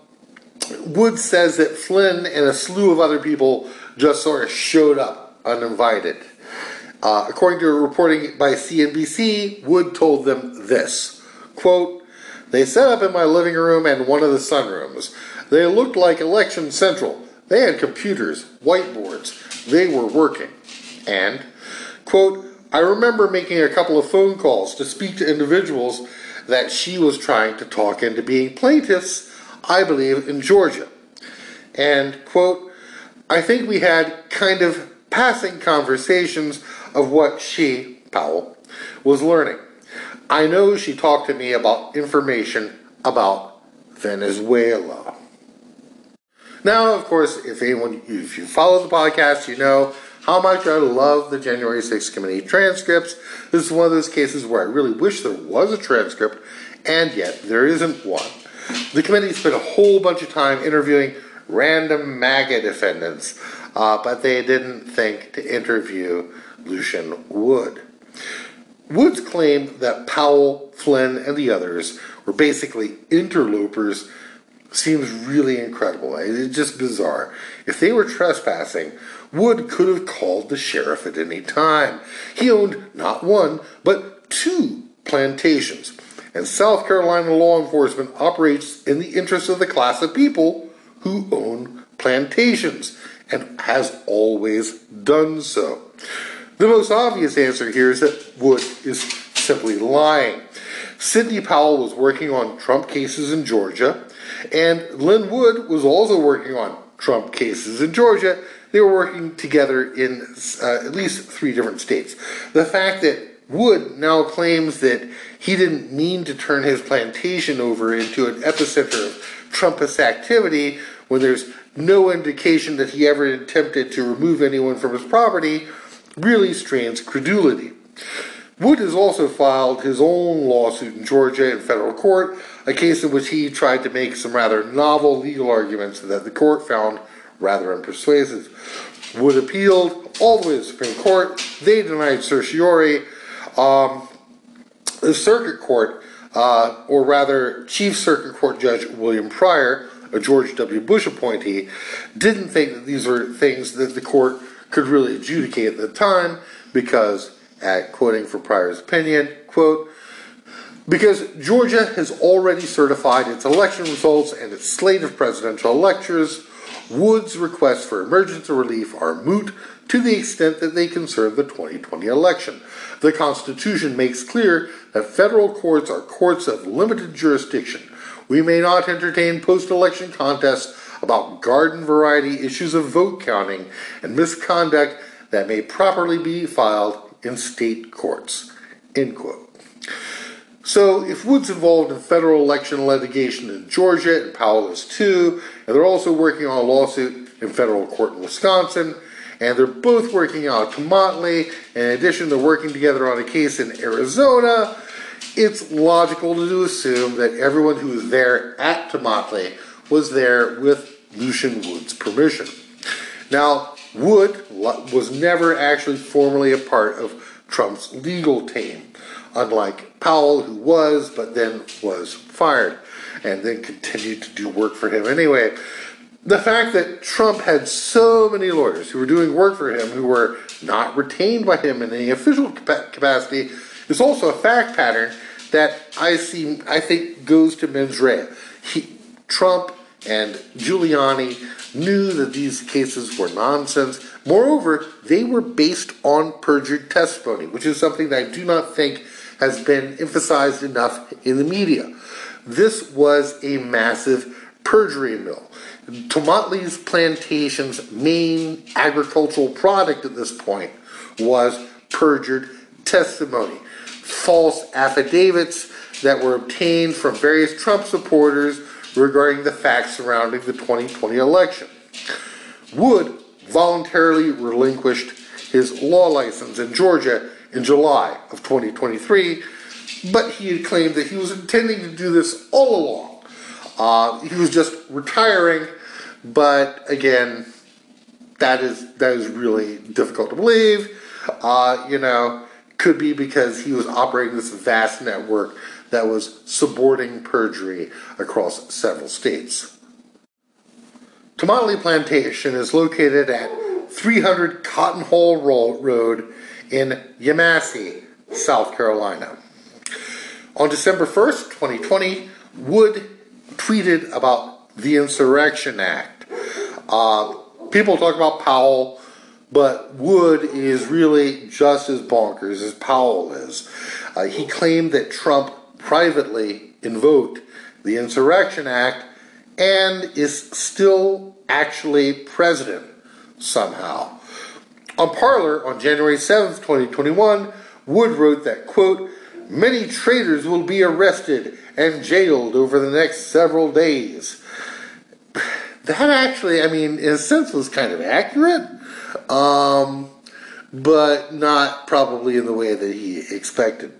Wood says that Flynn and a slew of other people just sort of showed up uninvited. Uh, according to reporting by CNBC, Wood told them this quote, They set up in my living room and one of the sunrooms. They looked like Election Central. They had computers, whiteboards. They were working. And, quote, I remember making a couple of phone calls to speak to individuals that she was trying to talk into being plaintiffs, I believe, in Georgia. And, quote, I think we had kind of passing conversations of what she, Powell, was learning. I know she talked to me about information about Venezuela. Now, of course, if anyone, if you follow the podcast, you know how much I love the January 6th committee transcripts. This is one of those cases where I really wish there was a transcript, and yet there isn't one. The committee spent a whole bunch of time interviewing random MAGA defendants, uh, but they didn't think to interview Lucian Wood. Wood's claim that Powell, Flynn, and the others were basically interlopers seems really incredible. It's just bizarre. If they were trespassing, Wood could have called the sheriff at any time. He owned not one, but two plantations. And South Carolina law enforcement operates in the interest of the class of people who own plantations and has always done so. The most obvious answer here is that Wood is simply lying. Sidney Powell was working on Trump cases in Georgia, and Lin Wood was also working on Trump cases in Georgia. They were working together in uh, at least three different states. The fact that Wood now claims that he didn't mean to turn his plantation over into an epicenter of Trumpist activity when there's no indication that he ever attempted to remove anyone from his property really strains credulity. Wood has also filed his own lawsuit in Georgia in federal court, a case in which he tried to make some rather novel legal arguments that the court found rather unpersuasive. Wood appealed all the way to the Supreme Court. They denied certiorari. Um, the circuit court, uh, or rather, Chief Circuit Court Judge William Pryor, a George W. Bush appointee, didn't think that these were things that the court could really adjudicate at the time because, at quoting from Pryor's opinion, quote, because Georgia has already certified its election results and its slate of presidential electors, Wood's requests for emergency relief are moot to the extent that they concern the 2020 election. The Constitution makes clear that federal courts are courts of limited jurisdiction. We may not entertain post election contests about garden variety issues of vote counting and misconduct that may properly be filed in state courts. End quote. So, if Wood's involved in federal election litigation in Georgia, and Powell is too, and they're also working on a lawsuit in federal court in Wisconsin, and they're both working out Tomotley, in addition to working together on a case in Arizona, it's logical to assume that everyone who was there at Tomotley was there with Lucian Wood's permission. Now, Wood was never actually formally a part of Trump's legal team, unlike Powell, who was, but then was fired, and then continued to do work for him anyway. The fact that Trump had so many lawyers who were doing work for him who were not retained by him in any official capacity is also a fact pattern that I see I think goes to mens rea. He, Trump and Giuliani knew that these cases were nonsense. Moreover, they were based on perjured testimony, which is something that I do not think has been emphasized enough in the media. This was a massive perjury mill. Tomotley's plantation's main agricultural product at this point was perjured testimony, false affidavits that were obtained from various Trump supporters regarding the facts surrounding the 2020 election. Wood voluntarily relinquished his law license in Georgia in July of 2023, but he had claimed that he was intending to do this all along. Uh, he was just retiring, but again, that is that is really difficult to believe. Uh, you know, could be because he was operating this vast network that was suborning perjury across several states. Tomotley Plantation is located at 300 Cotton Hall Road in Yemassee, South Carolina. On December 1st, 2020, Wood tweeted about the Insurrection Act. Uh, people talk about Powell, but Wood is really just as bonkers as Powell is. Uh, he claimed that Trump privately invoked the Insurrection Act and is still actually president somehow. On Parler, on January 7th, 2021, Wood wrote that, quote, many traitors will be arrested and jailed over the next several days. That actually, I mean, in a sense, was kind of accurate, um, but not probably in the way that he expected.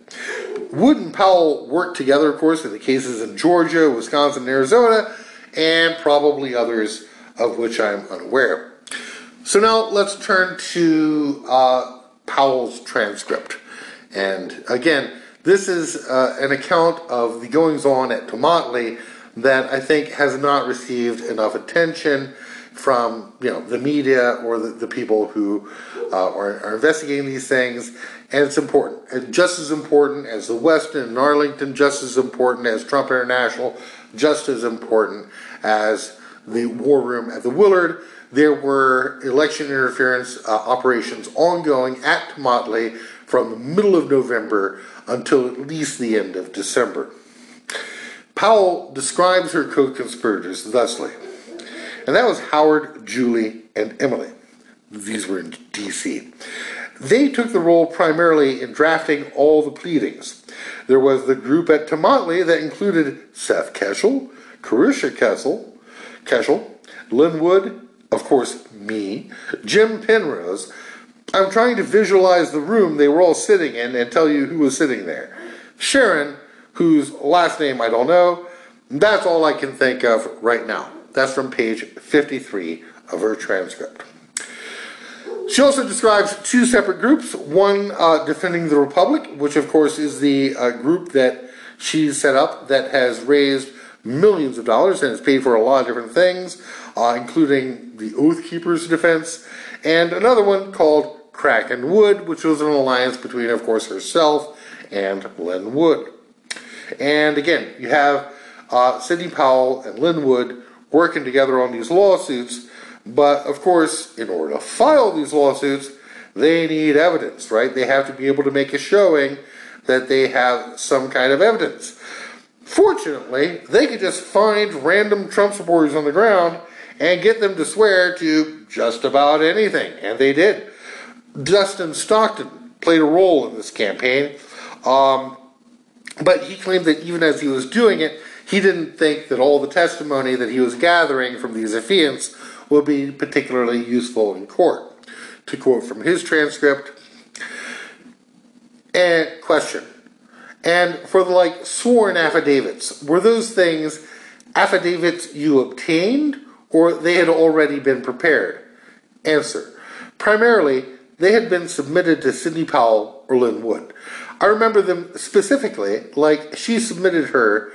Wood and Powell worked together, of course, in the cases in Georgia, Wisconsin, Arizona, and probably others of which I'm unaware. So now let's turn to uh, Powell's transcript. And again, this is uh, an account of the goings on at Tomotley that I think has not received enough attention from you know the media or the, the people who uh, are, are, investigating these things. And it's important, and just as important as the Westin and Arlington, just as important as Trump International, just as important as the war room at the Willard there were election interference uh, operations ongoing at Motley from the middle of November until at least the end of December. Powell describes her co conspirators thusly, and that was Howard, Julie, and Emily. These were in D.C. They took the role primarily in drafting all the pleadings. There was the group at Tomotley that included Seth Keshel, Carisha Kessel, Keshel, Lin Wood, of course, me, Jim Penrose. I'm trying to visualize the room they were all sitting in and tell you who was sitting there. Sharon, whose last name I don't know, that's all I can think of right now. That's from page 53 of her transcript. She also describes two separate groups one uh, defending the Republic, which of course is the uh, group that she's set up that has raised millions of dollars and has paid for a lot of different things uh, including the Oath Keepers Defense, and another one called Kraken Wood, which was an alliance between, of course, herself and Lin Wood. And again, you have uh, Sidney Powell and Lin Wood working together on these lawsuits, but of course, in order to file these lawsuits, they need evidence, right? They have to be able to make a showing that they have some kind of evidence. Fortunately, they could just find random Trump supporters on the ground and get them to swear to just about anything. And they did. Dustin Stockton played a role in this campaign. Um, but he claimed that even as he was doing it, he didn't think that all the testimony that he was gathering from these affiants would be particularly useful in court. To quote from his transcript, and question. And for the like sworn affidavits, were those things affidavits you obtained or they had already been prepared? Answer. Primarily, they had been submitted to Sidney Powell or Lin Wood. I remember them specifically, like she submitted her.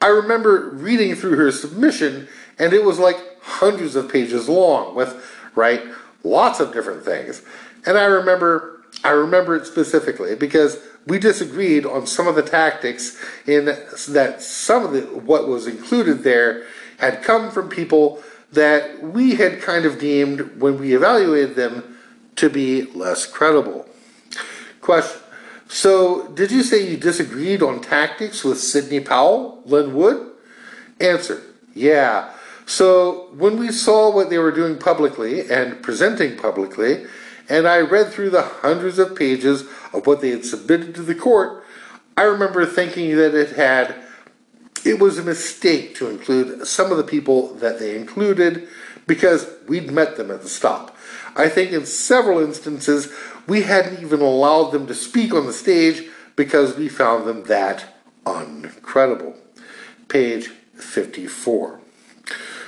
I remember reading through her submission, and it was like hundreds of pages long with, right, lots of different things. And I remember, I remember it specifically because we disagreed on some of the tactics in that some of the what was included there had come from people that we had kind of deemed, when we evaluated them, to be less credible. Question. So, did you say you disagreed on tactics with Sidney Powell, Lin Wood? Answer. Yeah. So, when we saw what they were doing publicly and presenting publicly, and I read through the hundreds of pages of what they had submitted to the court, I remember thinking that it had it was a mistake to include some of the people that they included because we'd met them at the stop. I think in several instances we hadn't even allowed them to speak on the stage because we found them that uncredible. Page 54.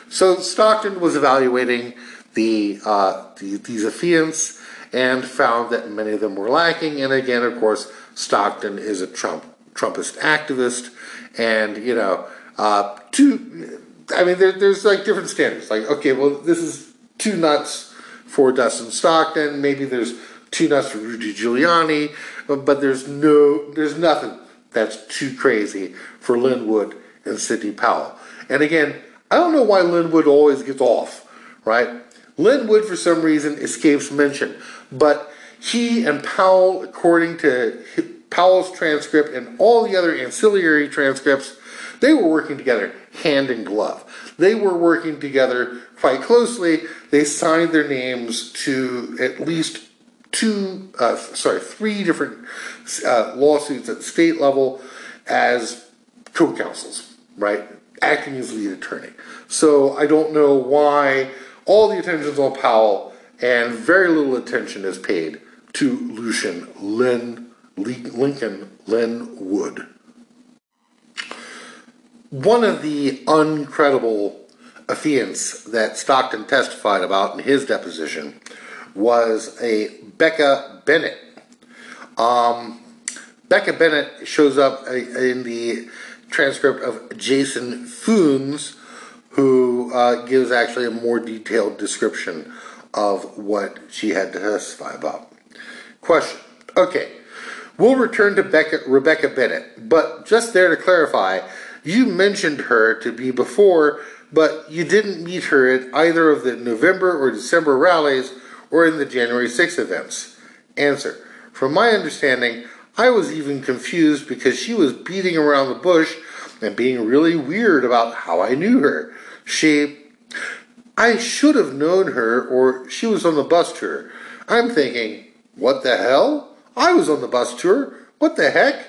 So Stockton was evaluating the, uh, the these affiants and found that many of them were lacking. And again, of course, Stockton is a Trump Trumpist activist, and you know, uh, two. I mean, there, there's like different standards. Like, okay, well, this is too nuts for Dustin Stockton. Maybe there's nuts for Rudy Giuliani, but there's no, there's nothing that's too crazy for Lin Wood and Sidney Powell. And again, I don't know why Lin Wood always gets off, right? Lin Wood, for some reason, escapes mention, but he and Powell, according to Powell's transcript and all the other ancillary transcripts, they were working together hand in glove. They were working together quite closely. They signed their names to at least two, uh, sorry, three different uh, lawsuits at state level as co-counsels, right? Acting as lead attorney. So I don't know why all the attention's on Powell and very little attention is paid to Lucian Lin, Lincoln Lin Wood. One of the uncredible affiants that Stockton testified about in his deposition was a Becca Bennett. Um, Becca Bennett shows up in the transcript of Jason Funes, who uh, gives actually a more detailed description of what she had to testify about. Question. Okay, we'll return to Becca, Rebecca Bennett, but just there to clarify, you mentioned her to be before, but you didn't meet her at either of the November or December rallies or in the January 6 events? Answer. From my understanding, I was even confused because she was beating around the bush and being really weird about how I knew her. She. I should have known her, or she was on the bus tour. I'm thinking, what the hell? I was on the bus tour. What the heck?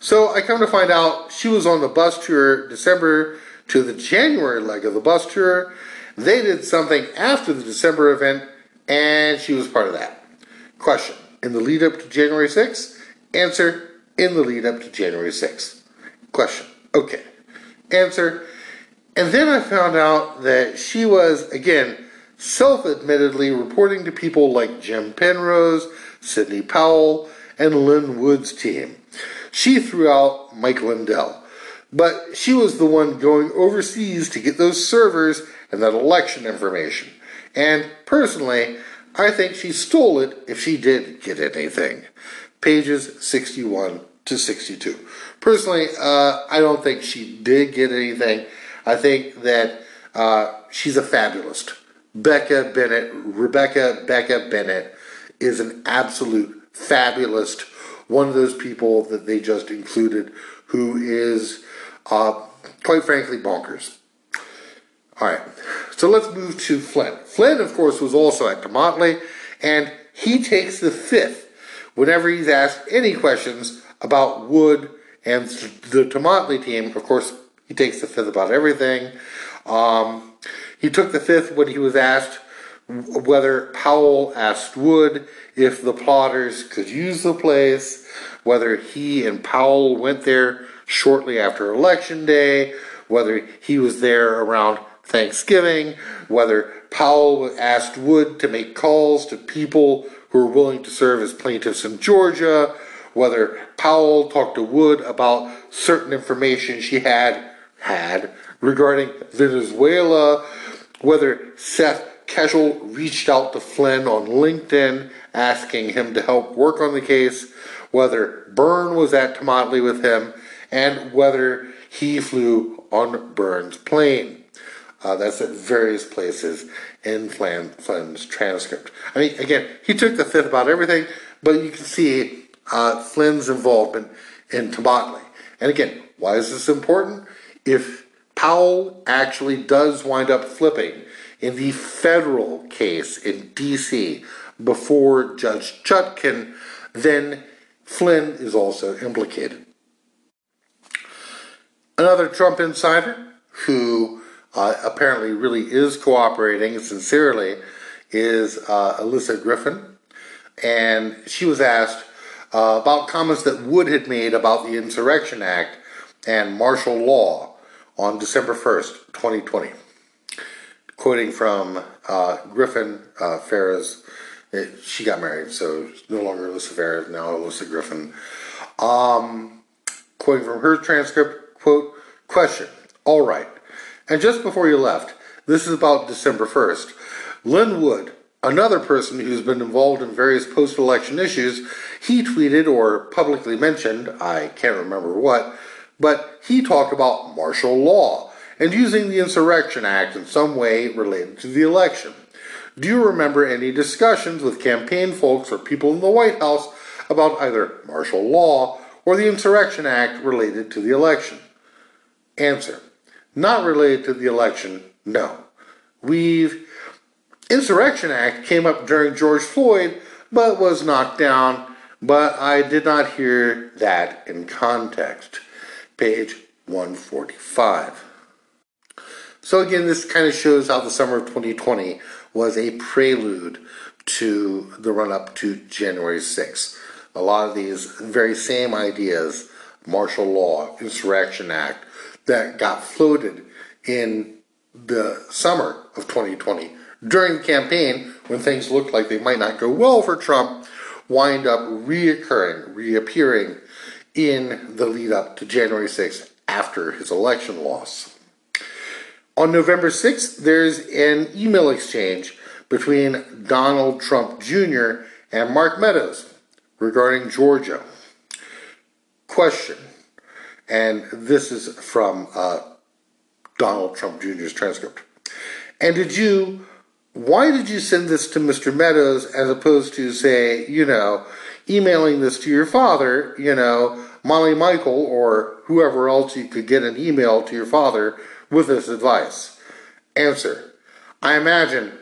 So I come to find out she was on the bus tour December to the January leg of the bus tour. They did something after the December event and she was part of that. Question In the lead up to January 6th? Answer In the lead up to January 6th. Question Okay. Answer And then I found out that she was, again, self admittedly reporting to people like Jim Penrose, Sidney Powell, and Lin Wood's team. She threw out Mike Lindell. But she was the one going overseas to get those servers and that election information. And personally, I think she stole it if she did get anything. Pages 61 to 62. Personally, uh, I don't think she did get anything. I think that uh, she's a fabulist. Becca Bennett, Rebecca Becca Bennett, is an absolute fabulist. One of those people that they just included who is, uh, quite frankly, bonkers. All right, so let's move to Flynn. Flynn, of course, was also at Motley, and he takes the fifth whenever he's asked any questions about Wood and the Tomotley team. Of course, he takes the fifth about everything. Um, he took the fifth when he was asked whether Powell asked Wood if the plotters could use the place, whether he and Powell went there shortly after Election Day, whether he was there around Thanksgiving, whether Powell asked Wood to make calls to people who were willing to serve as plaintiffs in Georgia, whether Powell talked to Wood about certain information she had had regarding Venezuela, whether Seth Keshel reached out to Flynn on LinkedIn asking him to help work on the case, whether Byrne was at Tomotley with him, and whether he flew on Byrne's plane. Uh, that's at various places in Flynn, Flynn's transcript. I mean, again, he took the fifth about everything, but you can see uh, Flynn's involvement in Tomotley. And again, why is this important? If Powell actually does wind up flipping in the federal case in D.C. before Judge Chutkan, then Flynn is also implicated. Another Trump insider who uh, apparently really is cooperating sincerely is uh, Alyssa Griffin. And she was asked uh, about comments that Wood had made about the Insurrection Act and martial law on December 1st, 2020. Quoting from uh, Griffin uh. It, she got married, so no longer Alyssa Farah, now Alyssa Griffin. Um, quoting from her transcript, quote, question, all right. And just before you left, this is about December 1st. Lin Wood, another person who's been involved in various post election issues, he tweeted or publicly mentioned, I can't remember what, but he talked about martial law and using the Insurrection Act in some way related to the election. Do you remember any discussions with campaign folks or people in the White House about either martial law or the Insurrection Act related to the election? Answer. Not related to the election, no. We've Insurrection Act came up during George Floyd, but was knocked down, but I did not hear that in context. Page 145. So again, this kind of shows how the summer of 2020 was a prelude to the run up to January 6th. A lot of these very same ideas, martial law, insurrection act, that got floated in the summer of 2020 during the campaign when things looked like they might not go well for Trump wind up reoccurring, reappearing in the lead up to January 6th after his election loss. On November 6th, there's an email exchange between Donald Trump Jr. and Mark Meadows regarding Georgia. Question, and this is from uh, Donald Trump Jr.'s transcript. And did you, why did you send this to Mr. Meadows as opposed to, say, you know, emailing this to your father, you know, Molly Michael or whoever else you could get an email to your father with this advice? Answer I imagine,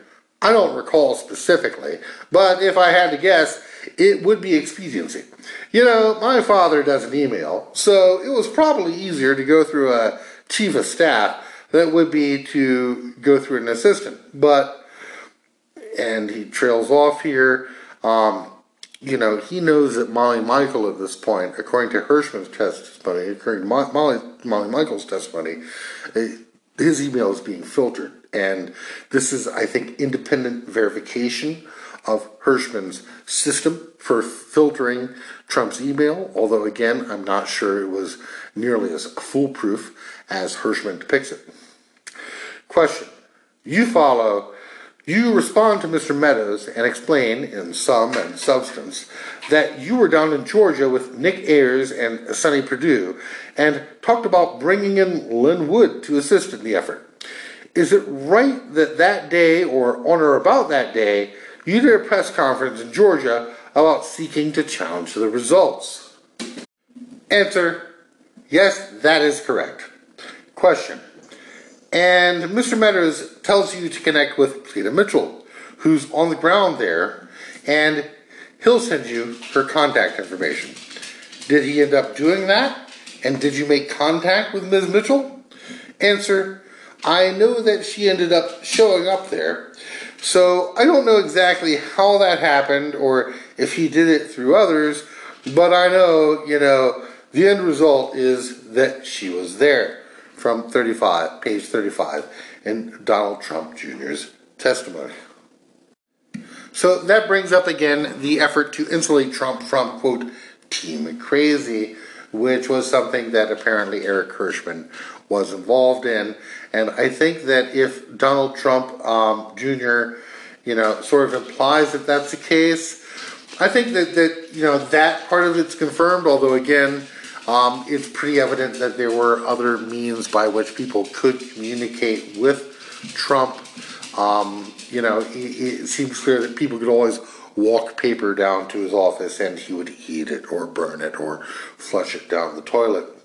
I don't recall specifically, but if I had to guess, it would be expediency. You know, my father doesn't email, so it was probably easier to go through a chief of staff than it would be to go through an assistant. But, and he trails off here. Um, you know, he knows that Molly Michael at this point, according to Herschmann's testimony, according to Molly, Molly Michael's testimony, eh, his email is being filtered. And this is, I think, independent verification of Herschmann's system for filtering Trump's email, although again, I'm not sure it was nearly as foolproof as Herschmann depicts it. Question You follow, you respond to Mr. Meadows and explain, in sum and substance, that you were down in Georgia with Nick Ayers and Sonny Perdue and talked about bringing in Lin Wood to assist in the effort. Is it right that that day, or on or about that day, you did a press conference in Georgia about seeking to challenge the results? Answer Yes, that is correct. Question And Mr. Meadows tells you to connect with Cleta Mitchell, who's on the ground there, and he'll send you her contact information. Did he end up doing that? And did you make contact with Ms. Mitchell? Answer I know that she ended up showing up there. So I don't know exactly how that happened or if he did it through others, but I know, you know, the end result is that she was there from 35, page 35 in Donald Trump Jr.'s testimony. So that brings up again the effort to insulate Trump from, quote, Team Crazy, which was something that apparently Eric Herschmann was involved in. And I think that if Donald Trump um, Jr., you know, sort of implies that that's the case, I think that, that you know, that part of it's confirmed, although again, um, it's pretty evident that there were other means by which people could communicate with Trump. Um, you know, it, it seems clear that people could always walk paper down to his office and he would eat it or burn it or flush it down the toilet.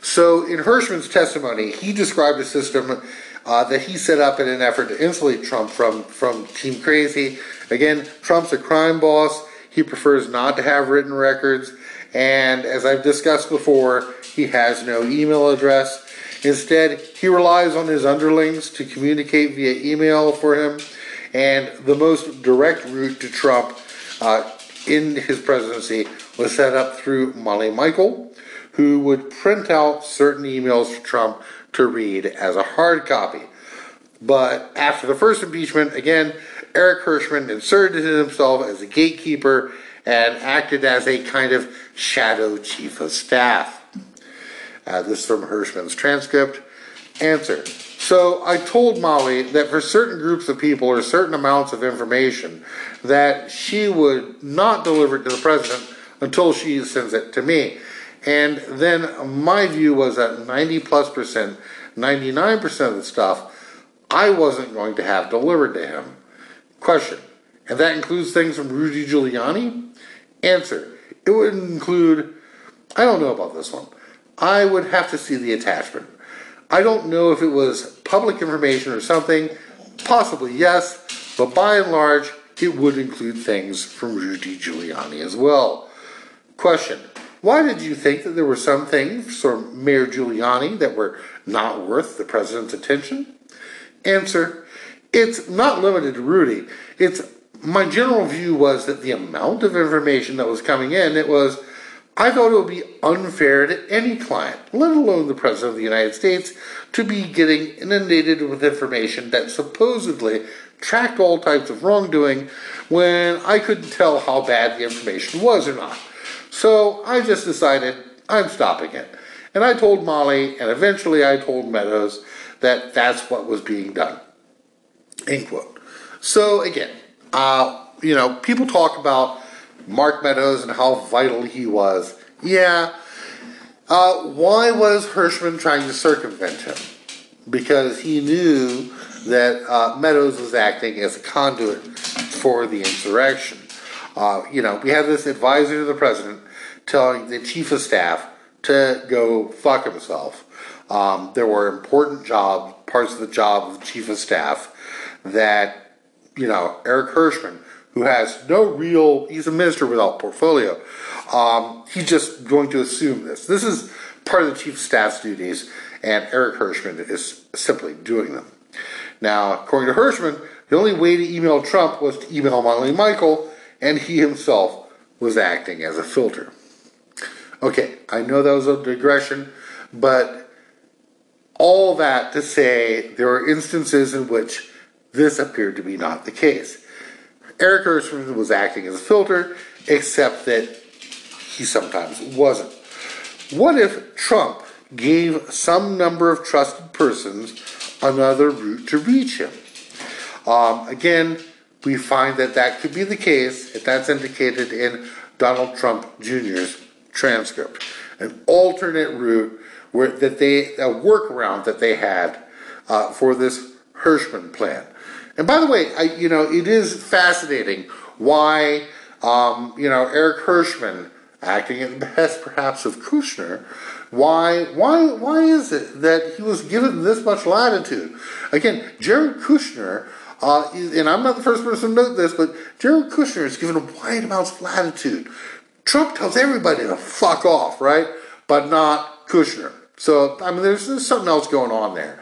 So, in Herschmann's testimony, he described a system uh, that he set up in an effort to insulate Trump from, from Team Crazy. Again, Trump's a crime boss. He prefers not to have written records. And as I've discussed before, he has no email address. Instead, he relies on his underlings to communicate via email for him. And the most direct route to Trump uh, in his presidency was set up through Molly Michael, who would print out certain emails for Trump to read as a hard copy. But after the first impeachment, again, Eric Herschmann inserted himself as a gatekeeper and acted as a kind of shadow chief of staff. Uh, this is from Herschmann's transcript. Answer. So I told Molly that for certain groups of people or certain amounts of information that she would not deliver it to the president until she sends it to me. And then my view was that 90 plus percent, 99% of the stuff I wasn't going to have delivered to him. Question. And that includes things from Rudy Giuliani? Answer. It would include, I don't know about this one. I would have to see the attachment. I don't know if it was public information or something. Possibly yes, but by and large, it would include things from Rudy Giuliani as well. Question Why did you think that there were some things from Mayor Giuliani that were not worth the president's attention? Answer It's not limited to Rudy. It's my general view was that the amount of information that was coming in, it was I thought it would be unfair to any client, let alone the President of the United States, to be getting inundated with information that supposedly tracked all types of wrongdoing when I couldn't tell how bad the information was or not. So I just decided I'm stopping it. And I told Molly, and eventually I told Meadows, that that's what was being done. End quote. So again, uh, you know, people talk about Mark Meadows and how vital he was. Yeah. Uh, why was Herschmann trying to circumvent him? Because he knew that uh, Meadows was acting as a conduit for the insurrection. Uh, you know, we have this advisor to the president telling the chief of staff to go fuck himself. Um, there were important jobs, parts of the job of the chief of staff that, you know, Eric Herschmann who has no real, he's a minister without portfolio. Um, he's just going to assume this. This is part of the chief of staff's duties, and Eric Herschmann is simply doing them. Now, according to Herschmann, the only way to email Trump was to email Molly Michael, and he himself was acting as a filter. Okay, I know that was a digression, but all that to say there are instances in which this appeared to be not the case. Eric Herschmann was acting as a filter, except that he sometimes wasn't. What if Trump gave some number of trusted persons another route to reach him? Um, again, we find that that could be the case if that's indicated in Donald Trump Jr.'s transcript. An alternate route where that they a workaround that they had uh, for this Herschmann plan. And by the way, I, you know, it is fascinating why, um, you know, Eric Herschmann, acting at the best perhaps of Kushner, why, why, why is it that he was given this much latitude? Again, Jared Kushner, uh, and I'm not the first person to note this, but Jared Kushner is given a wide amounts of latitude. Trump tells everybody to fuck off, right? But not Kushner. So, I mean, there's, there's something else going on there.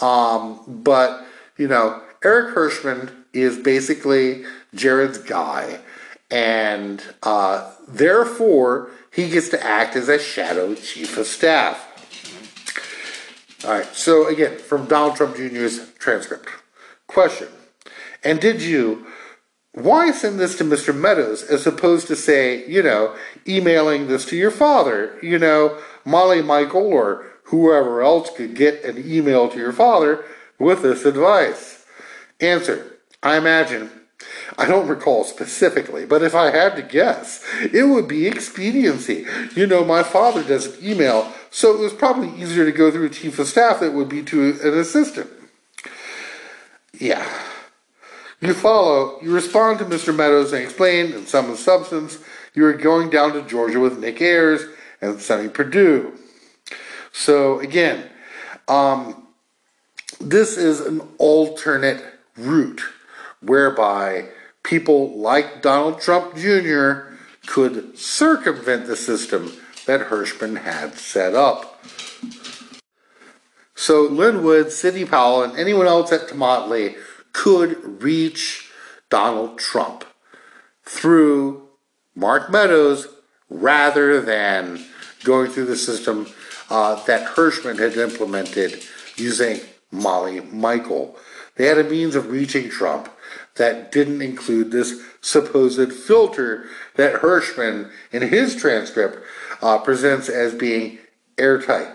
Um, but, you know, Eric Herschmann is basically Jared's guy, and uh, therefore he gets to act as a shadow chief of staff. All right, so again, from Donald Trump Jr.'s transcript. Question And did you, why send this to Mr. Meadows as opposed to, say, you know, emailing this to your father? You know, Molly Michael or whoever else could get an email to your father with this advice. Answer I imagine. I don't recall specifically, but if I had to guess, it would be expediency. You know, my father doesn't email, so it was probably easier to go through a chief of staff than it would be to an assistant. Yeah. You follow, you respond to Mr. Meadows and explain in some substance you are going down to Georgia with Nick Ayers and Sonny Perdue. So again, um, this is an alternate route whereby people like Donald Trump Jr. could circumvent the system that Herschmann had set up. So Lin Wood, Sidney Powell, and anyone else at Tomotley could reach Donald Trump through Mark Meadows rather than going through the system uh, that Herschmann had implemented using Molly Michael. they had a means of reaching Trump that didn't include this supposed filter that Herschmann, in his transcript, uh, presents as being airtight.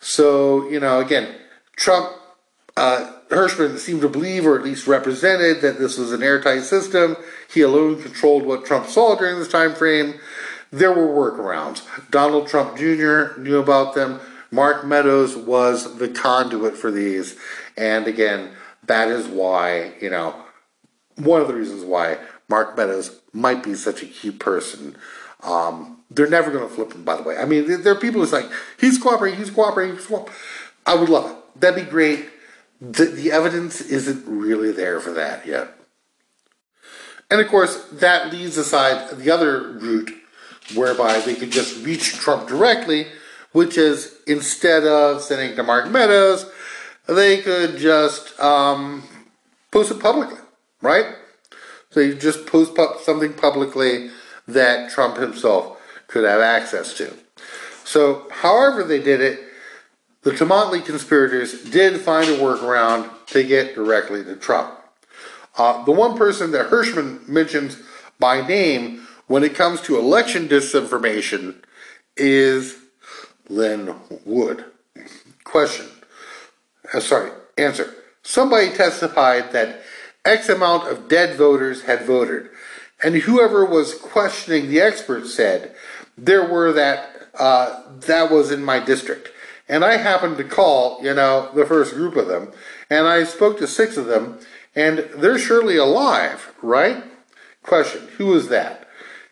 So, you know, again, Trump, uh, Herschmann seemed to believe, or at least represented, that this was an airtight system. He alone controlled what Trump saw during this time frame. There were workarounds. Donald Trump Jr. knew about them. Mark Meadows was the conduit for these. And again, that is why, you know, one of the reasons why Mark Meadows might be such a key person. Um, they're never going to flip him, by the way. I mean, there are people who's like, he's cooperating, he's cooperating, he's cooperating. I would love it. That'd be great. The, the evidence isn't really there for that yet. And of course, that leaves aside the other route whereby they could just reach Trump directly, which is instead of sending to Mark Meadows, they could just um, post it publicly, right? So you just post something publicly that Trump himself could have access to. So, however they did it, the Tomotley conspirators did find a workaround to get directly to Trump. Uh, the one person that Herschmann mentions by name when it comes to election disinformation is Lin Wood. Question. Uh, sorry, answer. Somebody testified that X amount of dead voters had voted. And whoever was questioning the expert said, there were that, uh, that was in my district. And I happened to call, you know, the first group of them, and I spoke to six of them, and they're surely alive, right? Question, who was that?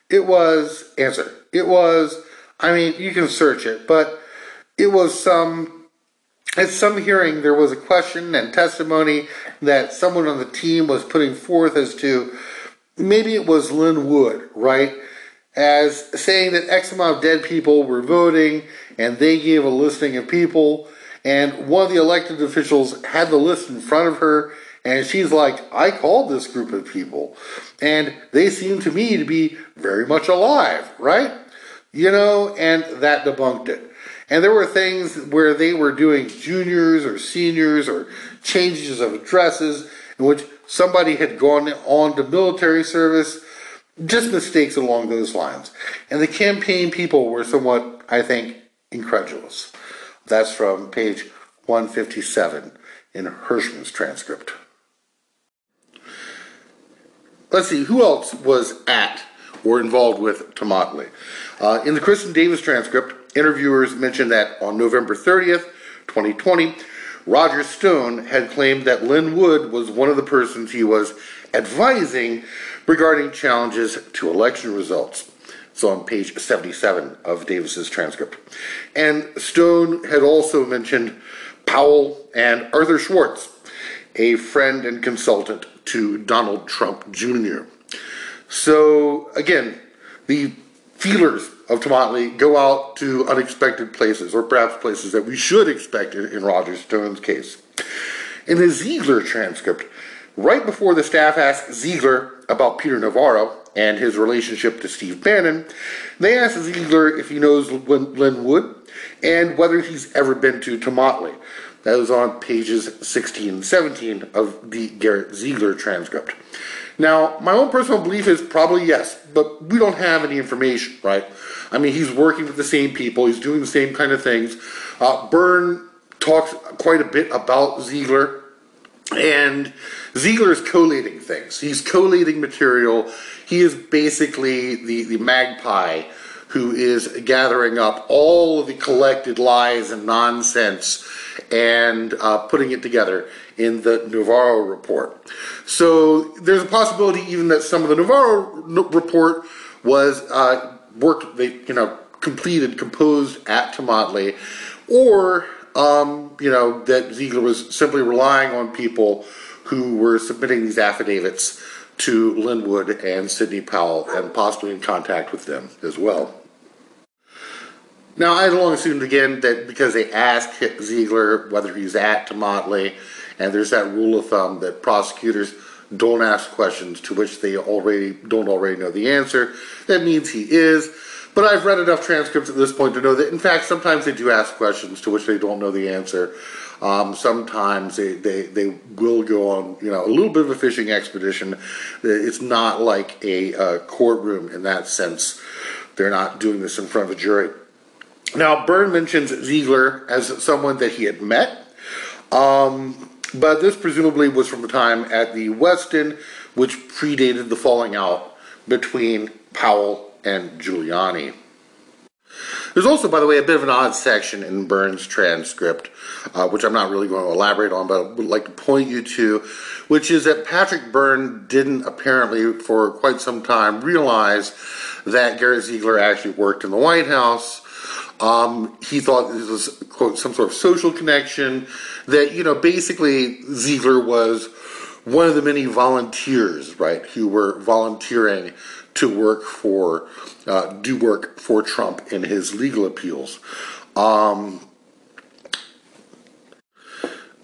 It was, answer, it was, I mean, you can search it, but it was some at some hearing, there was a question and testimony that someone on the team was putting forth as to maybe it was Lin Wood, right? As saying that X amount of dead people were voting and they gave a listing of people. And one of the elected officials had the list in front of her and she's like, I called this group of people and they seem to me to be very much alive, right? You know, and that debunked it. And there were things where they were doing juniors or seniors or changes of addresses in which somebody had gone on to military service, just mistakes along those lines. And the campaign people were somewhat, I think, incredulous. That's from page 157 in Herschmann's transcript. Let's see, who else was at or involved with Tomotley? Uh, in the Kristen Davis transcript, Interviewers mentioned that on November 30th, 2020, Roger Stone had claimed that Lin Wood was one of the persons he was advising regarding challenges to election results. It's on page 77 of Davis's transcript. And Stone had also mentioned Powell and Arthur Schwartz, a friend and consultant to Donald Trump Jr. So, again, the feelers of Tomotley go out to unexpected places, or perhaps places that we should expect in, in Roger Stone's case. In the Ziegler transcript, right before the staff asked Ziegler about Peter Navarro and his relationship to Steve Bannon, they asked Ziegler if he knows Lin Wood and whether he's ever been to Tomotley. That was on pages 16 and 17 of the Garrett Ziegler transcript. Now, my own personal belief is probably yes, but we don't have any information, right? I mean, he's working with the same people, he's doing the same kind of things. Uh, Byrne talks quite a bit about Ziegler, and Ziegler is collating things. He's collating material. He is basically the, the magpie who is gathering up all of the collected lies and nonsense and uh, putting it together in the Navarro report. So there's a possibility even that some of the Navarro report was uh, worked, they you know completed, composed at Tomotley, or um, you know that Ziegler was simply relying on people who were submitting these affidavits to Lin Wood and Sidney Powell, and possibly in contact with them as well. Now, I had long assumed again that because they asked Ziegler whether he's at Tomotley, and there's that rule of thumb that prosecutors don't ask questions to which they already don't already know the answer. That means he is. But I've read enough transcripts at this point to know that, in fact, sometimes they do ask questions to which they don't know the answer. Um, sometimes they, they, they will go on, you know, a little bit of a fishing expedition. It's not like a uh, courtroom in that sense. They're not doing this in front of a jury. Now, Byrne mentions Ziegler as someone that he had met, um, but this presumably was from the time at the Westin, which predated the falling out between Powell and Giuliani. There's also, by the way, a bit of an odd section in Byrne's transcript, uh, which I'm not really going to elaborate on, but I would like to point you to, which is that Patrick Byrne didn't apparently, for quite some time, realize that Garrett Ziegler actually worked in the White House. Um, he thought this was, quote, some sort of social connection, that, you know, basically Ziegler was one of the many volunteers, right, who were volunteering to work for, uh, do work for Trump in his legal appeals. Um,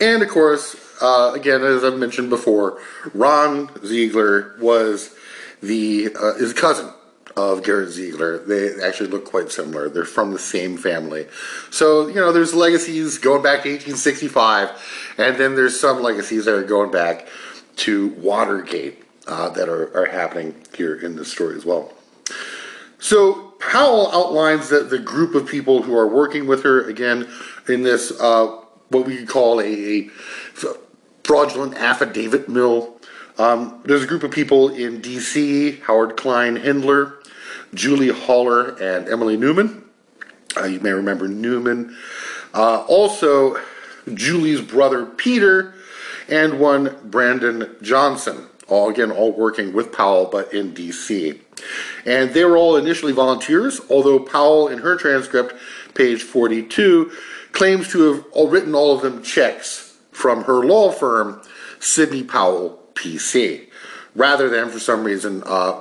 and of course, uh, again, as I've mentioned before, Ron Ziegler was the uh, his cousin of Garrett Ziegler. They actually look quite similar. They're from the same family. So, you know, there's legacies going back to 1865, and then there's some legacies that are going back to Watergate uh, that are, are happening here in this story as well. So Powell outlines that the group of people who are working with her again in this uh, what we could call a, fraudulent affidavit mill. Um, there's a group of people in D.C. Howard Kleinhendler, Julie Haller, and Emily Newman. Uh, you may remember Newman. Uh, also, Julie's brother Peter, and one Brandon Johnson all again all working with Powell but in DC. And they were all initially volunteers, although Powell in her transcript, page 42, claims to have all written all of them checks from her law firm, Sidney Powell PC, rather than for some reason uh,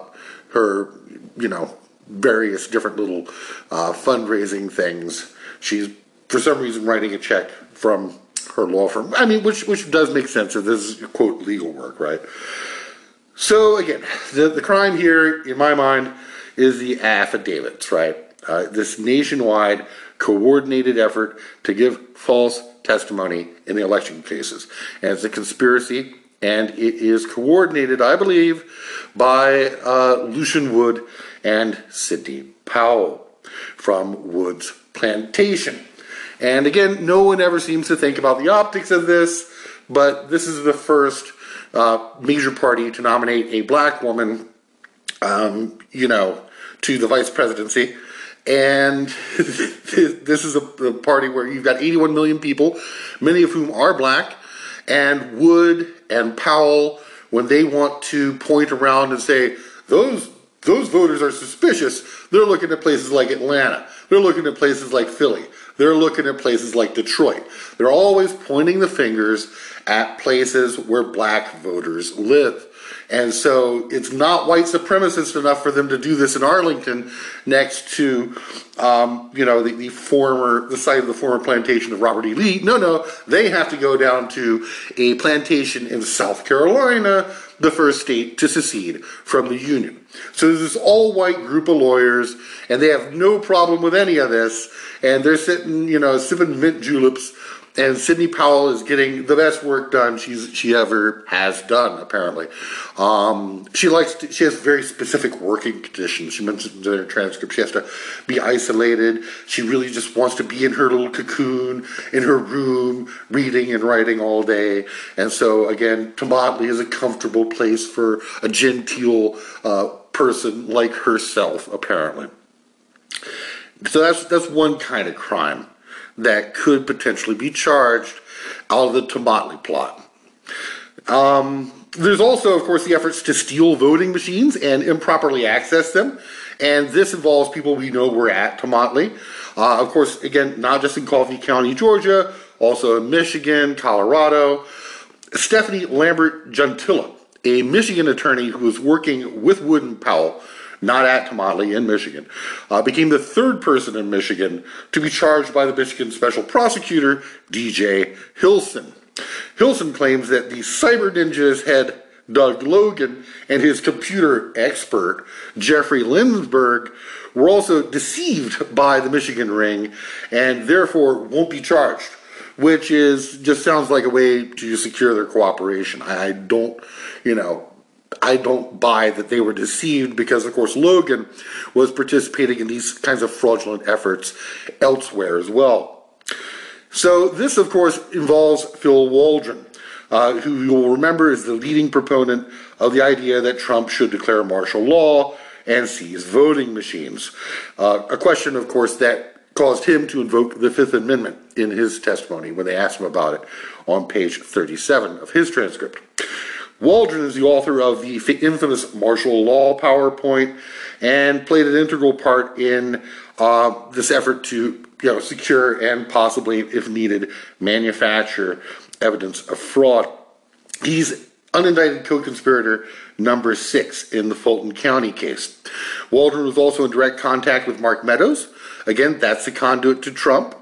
her, you know, various different little uh, fundraising things. She's for some reason writing a check from her law firm. I mean, which which does make sense if this is quote legal work, right? So again, the, the crime here, in my mind, is the affidavits, right? Uh, this nationwide coordinated effort to give false testimony in the election cases. And it's a conspiracy, and it is coordinated, I believe, by uh, Lucian Wood and Sidney Powell from Wood's Plantation. And again, no one ever seems to think about the optics of this, but this is the first uh, major party to nominate a black woman, um, you know, to the vice presidency. And this is a, a party where you've got 81 million people, many of whom are black, and Wood and Powell, when they want to point around and say, those those voters are suspicious. They're looking at places like Atlanta. They're looking at places like Philly. They're looking at places like Detroit. They're always pointing the fingers at places where black voters live. And so it's not white supremacist enough for them to do this in Arlington next to, um, you know, the, the, former, the site of the former plantation of Robert E. Lee. No, no, they have to go down to a plantation in South Carolina, the first state to secede from the Union. So there's this all white group of lawyers, and they have no problem with any of this, and they're sitting, you know, sipping mint juleps and Sidney Powell is getting the best work done she's she ever has done. Apparently, um, she likes to, she has very specific working conditions. She mentions in her transcript she has to be isolated. She really just wants to be in her little cocoon in her room, reading and writing all day. And so again, Tomotley is a comfortable place for a genteel uh, person like herself. Apparently, so that's that's one kind of crime that could potentially be charged out of the Tomotley plot. Um, there's also, of course, the efforts to steal voting machines and improperly access them. And this involves people we know were at Tomotley. Uh, of course, again, not just in Coffee County, Georgia, also in Michigan, Colorado. Stephanie Lambert Junttila, a Michigan attorney who was working with Wood and Powell, not at Tomotley, in Michigan, uh, became the third person in Michigan to be charged by the Michigan Special Prosecutor, DJ Hilson. Hilson claims that the cyber ninjas had Doug Logan and his computer expert, Jeffrey Lenberg, were also deceived by the Michigan ring and therefore won't be charged which is just sounds like a way to secure their cooperation. I don't, you know, I don't buy that they were deceived because, of course, Logan was participating in these kinds of fraudulent efforts elsewhere as well. So, this, of course, involves Phil Waldron, uh, who you'll remember is the leading proponent of the idea that Trump should declare martial law and seize voting machines. Uh, a question, of course, that caused him to invoke the Fifth Amendment in his testimony when they asked him about it on page 37 of his transcript. Waldron is the author of the infamous martial law PowerPoint and played an integral part in uh, this effort to you know, secure and possibly, if needed, manufacture evidence of fraud. He's unindicted co-conspirator number six in the Fulton County case. Waldron was also in direct contact with Mark Meadows. Again, that's the conduit to Trump.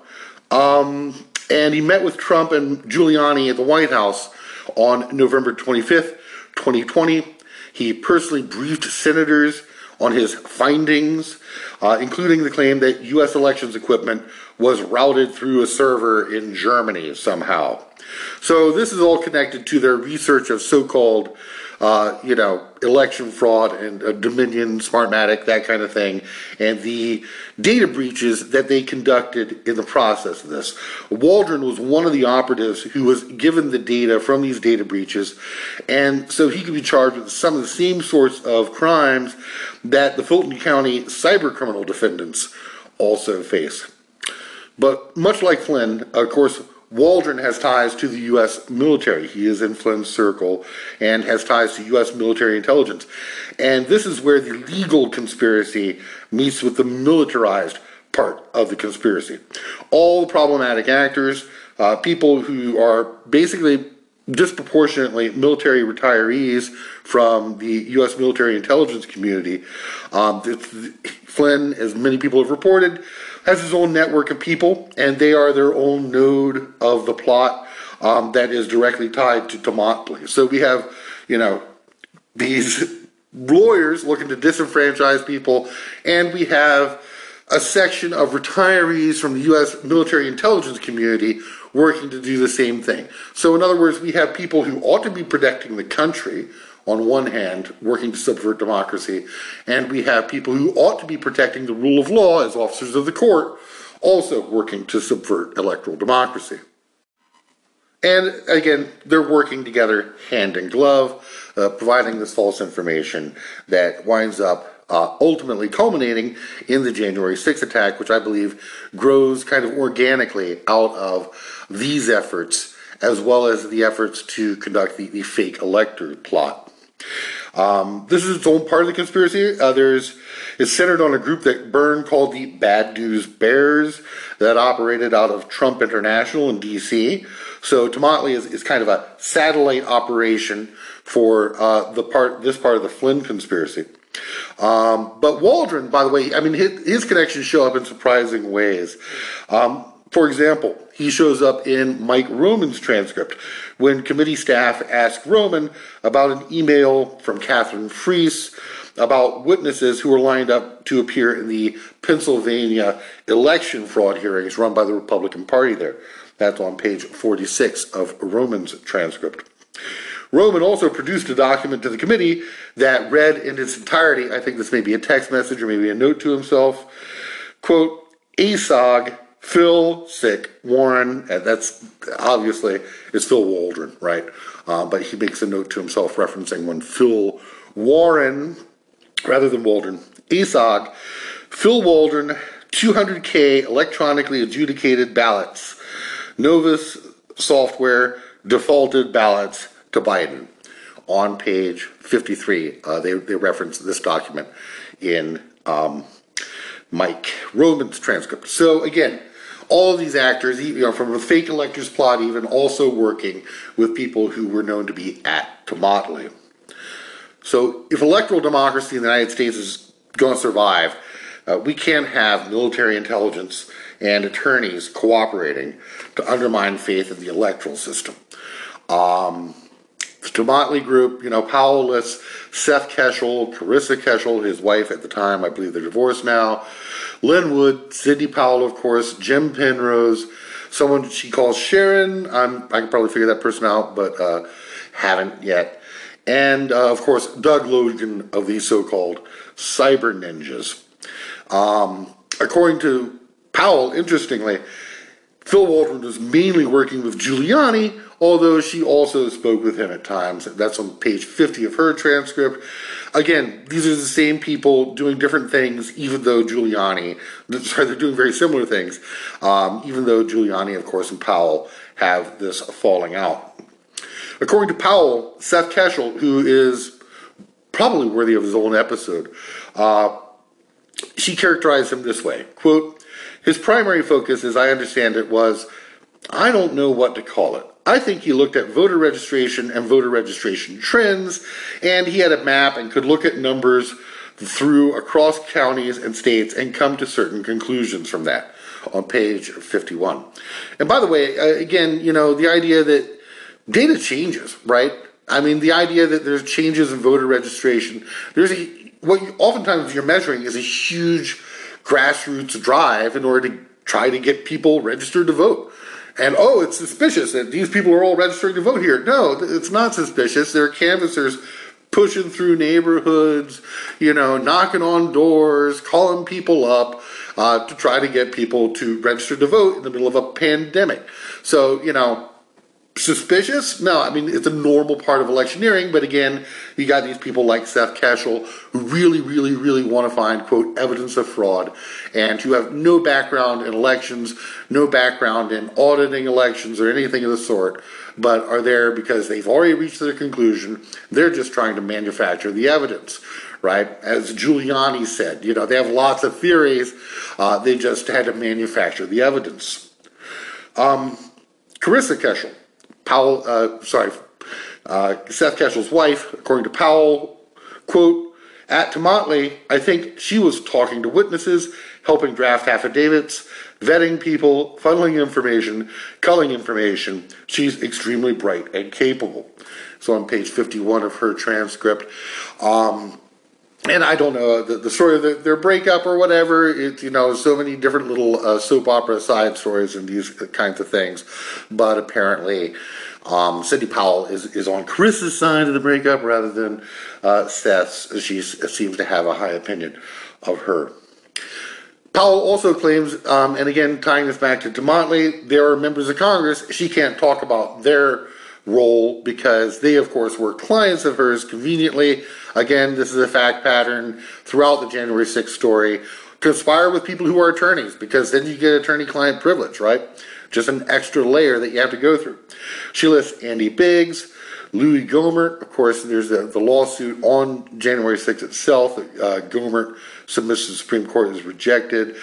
Um, and he met with Trump and Giuliani at the White House on November 25th, 2020. He personally briefed senators on his findings, uh, including the claim that U.S. elections equipment was routed through a server in Germany somehow. So this is all connected to their research of so-called uh, you know, election fraud and uh, Dominion, Smartmatic, that kind of thing, and the data breaches that they conducted in the process of this. Waldron was one of the operatives who was given the data from these data breaches, and so he could be charged with some of the same sorts of crimes that the Fulton County cyber criminal defendants also face. But much like Flynn, of course, Waldron has ties to the U.S. military. He is in Flynn's circle and has ties to U.S. military intelligence. And this is where the legal conspiracy meets with the militarized part of the conspiracy. All problematic actors, uh, people who are basically disproportionately military retirees from the U.S. military intelligence community. Um, Flynn, as many people have reported, has his own network of people, and they are their own node of the plot um, that is directly tied to Tomotley. So we have, you know, these lawyers looking to disenfranchise people, and we have a section of retirees from the U.S. military intelligence community working to do the same thing. So, in other words, we have people who ought to be protecting the country on one hand, working to subvert democracy, and we have people who ought to be protecting the rule of law as officers of the court, also working to subvert electoral democracy. And again, they're working together hand in glove, uh, providing this false information that winds up uh, ultimately culminating in the January 6th attack, which I believe grows kind of organically out of these efforts, as well as the efforts to conduct the, the fake elector plot. Um, this is its own part of the conspiracy. Uh, there's it's centered on a group that Byrne called the Bad News Bears that operated out of Trump International in D.C. So Tomotley is, is kind of a satellite operation for uh, the part this part of the Flynn conspiracy. Um, but Waldron, by the way, I mean his, his connections show up in surprising ways. Um, for example, he shows up in Mike Roman's transcript when committee staff asked Roman about an email from Katherine Friess about witnesses who were lined up to appear in the Pennsylvania election fraud hearings run by the Republican Party there. That's on page 46 of Roman's transcript. Roman also produced a document to the committee that read in its entirety, I think this may be a text message or maybe a note to himself, quote, ASOG Phil Sick Warren, and that's obviously is Phil Waldron, right? Uh, but he makes a note to himself referencing when Phil Warren, rather than Waldron, ASOG, Phil Waldron, 200K electronically adjudicated ballots, Novus software defaulted ballots to Biden. On page 53, uh, they, they reference this document in um, Mike Roman's transcript. So again, all these actors, you know, from a fake electors plot, even also working with people who were known to be at Tomotley. So, if electoral democracy in the United States is going to survive, uh, we can't have military intelligence and attorneys cooperating to undermine faith in the electoral system. Um, the Tomotley Group, you know, Powell lists Seth Keshel, Carissa Keshel, his wife at the time, I believe they're divorced now, Lin Wood, Sidney Powell, of course, Jim Penrose, someone she calls Sharon. I'm, I can probably figure that person out, but uh, haven't yet. And uh, of course, Doug Logan of these so called cyber ninjas. Um, according to Powell, interestingly, Phil Waldron was mainly working with Giuliani, although she also spoke with him at times. That's on page 50 of her transcript. Again, these are the same people doing different things, even though Giuliani, sorry, they're doing very similar things, um, even though Giuliani, of course, and Powell have this falling out. According to Powell, Seth Keshel, who is probably worthy of his own episode, uh, she characterized him this way quote his primary focus as i understand it was i don't know what to call it i think he looked at voter registration and voter registration trends and he had a map and could look at numbers through across counties and states and come to certain conclusions from that on page 51 and by the way uh, again you know the idea that data changes right i mean the idea that there's changes in voter registration there's a what you, oftentimes you're measuring is a huge grassroots drive in order to try to get people registered to vote. And oh, it's suspicious that these people are all registering to vote here. No, it's not suspicious. There are canvassers pushing through neighborhoods, you know, knocking on doors, calling people up uh, to try to get people to register to vote in the middle of a pandemic. So, you know, suspicious? No, I mean, it's a normal part of electioneering, but again, you got these people like Seth Keshel who really, really, really want to find, quote, evidence of fraud, and who have no background in elections, no background in auditing elections or anything of the sort, but are there because they've already reached their conclusion. They're just trying to manufacture the evidence. Right, as Giuliani said, you know they have lots of theories. Uh, they just had to manufacture the evidence. Um, Carissa Keshel, Powell, uh, sorry, uh, Seth Keshel's wife, according to Powell, quote, at Tomotley, I think she was talking to witnesses, helping draft affidavits, vetting people, funneling information, culling information. She's extremely bright and capable. So on page 51 of her transcript. Um, and I don't know the, the story of the, their breakup or whatever. It's you know so many different little uh, soap opera side stories and these kinds of things, but apparently um, Sidney Powell is, is on Chris's side of the breakup rather than uh, Seth's. She seems to have a high opinion of her. Powell also claims, um, and again tying this back to Tomotley, there are members of Congress. She can't talk about their role because they, of course, were clients of hers conveniently. Again, this is a fact pattern throughout the January 6th story. Conspire with people who are attorneys because then you get attorney client privilege, right? just an extra layer that you have to go through. She lists Andy Biggs, Louis Gohmert. Of course, there's the, the lawsuit on January 6th itself. Uh, Gohmert submits to the Supreme Court is rejected.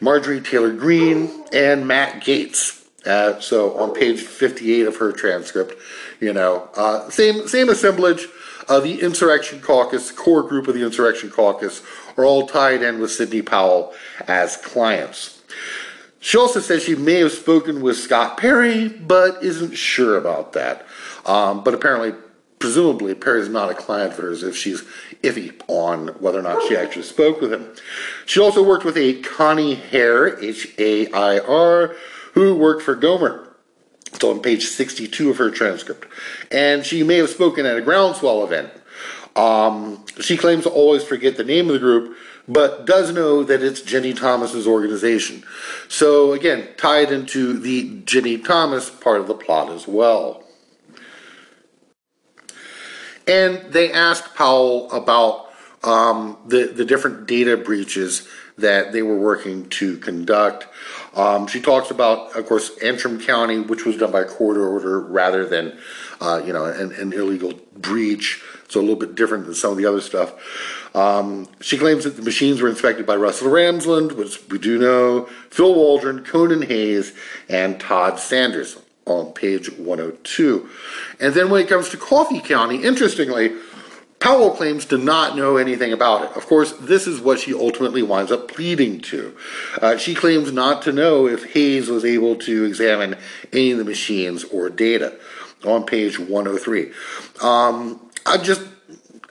Marjorie Taylor Greene and Matt Gaetz. Uh, so on page 58 of her transcript, you know, uh, same same assemblage. The Insurrection Caucus, core group of the Insurrection Caucus, are all tied in with Sidney Powell as clients. She also says she may have spoken with Scott Perry, but isn't sure about that. Um, but apparently, presumably, Perry's not a client of hers if she's iffy on whether or not she actually spoke with him. She also worked with a Connie Hair, H A I R, who worked for Gohmert. It's on page 62 of her transcript. And she may have spoken at a groundswell event. Um, she claims to always forget the name of the group, but does know that it's Ginni Thomas's organization. So again, tied into the Ginni Thomas part of the plot as well. And they asked Powell about um, the, the different data breaches that they were working to conduct. Um, she talks about, of course, Antrim County, which was done by court order rather than, uh, you know, an, an illegal breach. So a little bit different than some of the other stuff. Um, she claims that the machines were inspected by Russell Ramsland, which we do know, Phil Waldron, Conan Hayes, and Todd Sanders on page 102. And then when it comes to Coffee County, interestingly, Powell claims to not know anything about it. Of course, this is what she ultimately winds up pleading to. Uh, she claims not to know if Hayes was able to examine any of the machines or data on page 103. Um, I just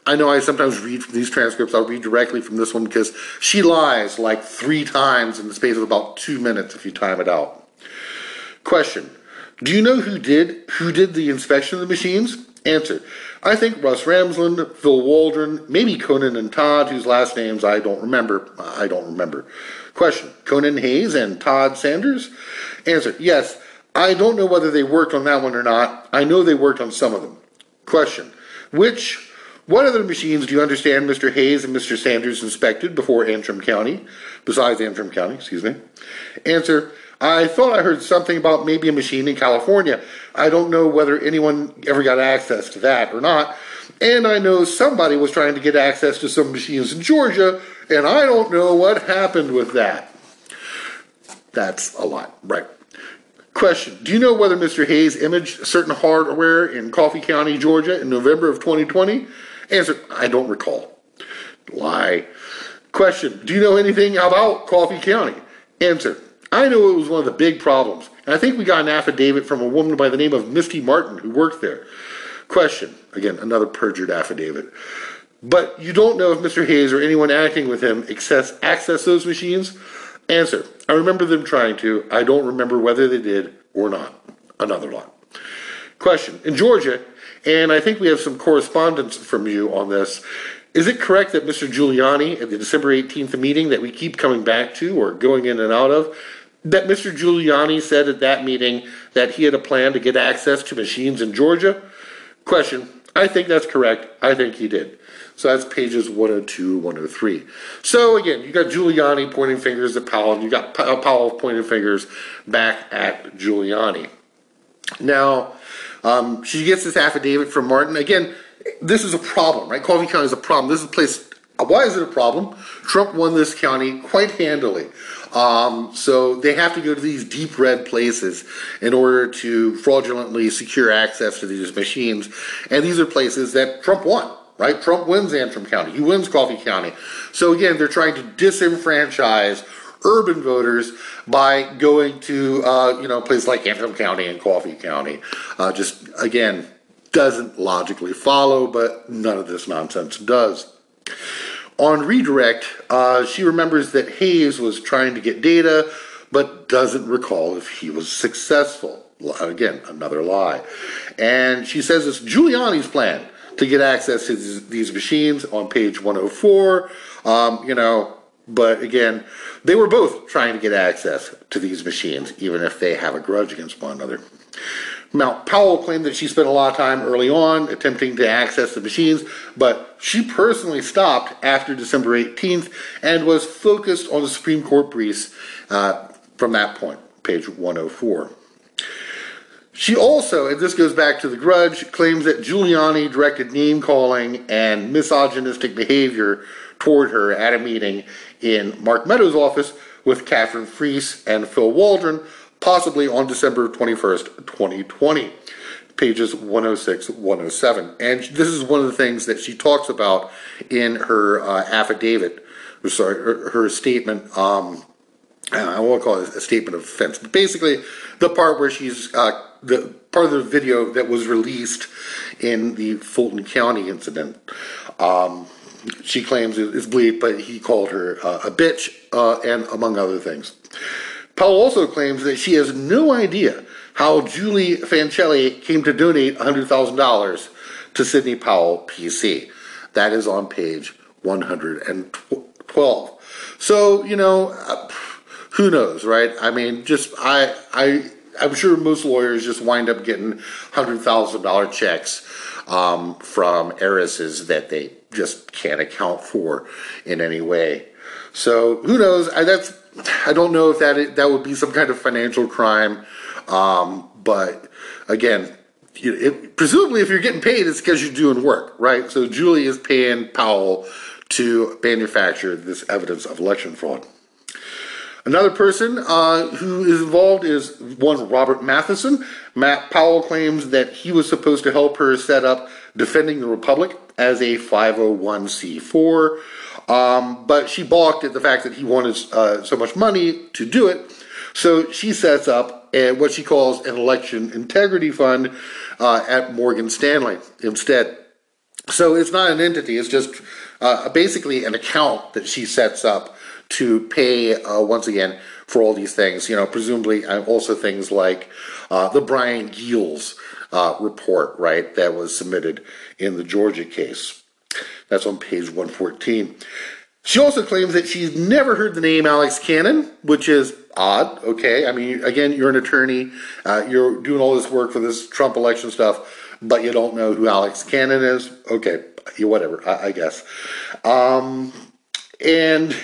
I know I sometimes read from these transcripts. I'll read directly from this one because she lies like three times in the space of about two minutes if you time it out. Question. Do you know who did who did the inspection of the machines? Answer. I think Russ Ramsland, Phil Waldron, maybe Conan and Todd, whose last names I don't remember. Uh, I don't remember. Question. Conan Hayes and Todd Sanders? Answer. Yes. I don't know whether they worked on that one or not. I know they worked on some of them. Question. Which, what other machines do you understand Mr. Hayes and Mr. Sanders inspected before Antrim County, besides Antrim County, excuse me? Answer. I thought I heard something about maybe a machine in California. I don't know whether anyone ever got access to that or not. And I know somebody was trying to get access to some machines in Georgia, and I don't know what happened with that. That's a lot, right? Question Do you know whether Mr. Hayes imaged certain hardware in Coffee County, Georgia in November of 2020? Answer I don't recall. Lie. Question Do you know anything about Coffee County? Answer I know it was one of the big problems. And I think we got an affidavit from a woman by the name of Misty Martin who worked there. Question Again, another perjured affidavit. But you don't know if Mr. Hayes or anyone acting with him access, access those machines? Answer I remember them trying to. I don't remember whether they did or not. Another lot. Question In Georgia, and I think we have some correspondence from you on this. Is it correct that Mr. Giuliani at the December 18th meeting that we keep coming back to or going in and out of, that Mr. Giuliani said at that meeting that he had a plan to get access to machines in Georgia? Question I think that's correct. I think he did. So that's pages 102, 103. So again, you got Giuliani pointing fingers at Powell, and you got Powell pointing fingers back at Giuliani. Now, um, she gets this affidavit from Martin. Again, this is a problem, right? Coffee County is a problem. This is a place. Why is it a problem? Trump won this county quite handily. Um, so they have to go to these deep red places in order to fraudulently secure access to these machines. And these are places that Trump won right? Trump wins Antrim County. He wins Coffee County. So again, they're trying to disenfranchise urban voters by going to uh, you know places like Antrim County and Coffee County. Uh, just again, doesn't logically follow, but none of this nonsense does. On redirect, uh, she remembers that Hayes was trying to get data, but doesn't recall if he was successful. Again, another lie. And she says it's Giuliani's plan to get access to these machines on page 104. Um, you know, but again, they were both trying to get access to these machines, even if they have a grudge against one another. Now, Powell claimed that she spent a lot of time early on attempting to access the machines, but she personally stopped after December 18th and was focused on the Supreme Court briefs uh, from that point, page 104. She also, and this goes back to the grudge, claims that Giuliani directed name calling and misogynistic behavior toward her at a meeting in Mark Meadows' office with Katherine Friess and Phil Waldron, possibly on December 21st, 2020. Pages 106, 107. And this is one of the things that she talks about in her uh, affidavit, sorry, her, her statement. Um, I won't call it a statement of offense, but basically the part where she's uh, the part of the video that was released in the Fulton County incident. Um, she claims it's bleep, but he called her uh, a bitch, uh, and among other things. Powell also claims that she has no idea how Julie Fancelli came to donate $100,000 to Sidney Powell PC. That is on page 112. So, you know, who knows, right? I mean, just I I I'm sure most lawyers just wind up getting hundred thousand dollar checks um, from heiresses that they just can't account for in any way. So who knows? I, that's I don't know if that that would be some kind of financial crime, um, but again, it, presumably if you're getting paid, it's because you're doing work, right? So Julie is paying Powell to manufacture this evidence of election fraud. Another person uh, who is involved is one Robert Matheson. Matt Powell claims that he was supposed to help her set up Defending the Republic as a 501c4, um, but she balked at the fact that he wanted uh, so much money to do it. So she sets up what she calls an election integrity fund uh, at Morgan Stanley instead. So it's not an entity, it's just uh, basically an account that she sets up to pay, uh, once again, for all these things. You know, presumably uh, also things like uh, the Bryan Geels uh, report, right, that was submitted in the Georgia case. That's on page 114. She also claims that she's never heard the name Alex Cannon, which is odd. Okay, I mean, again, you're an attorney, uh, you're doing all this work for this Trump election stuff, but you don't know who Alex Cannon is. Okay, whatever, I, I guess. Um, and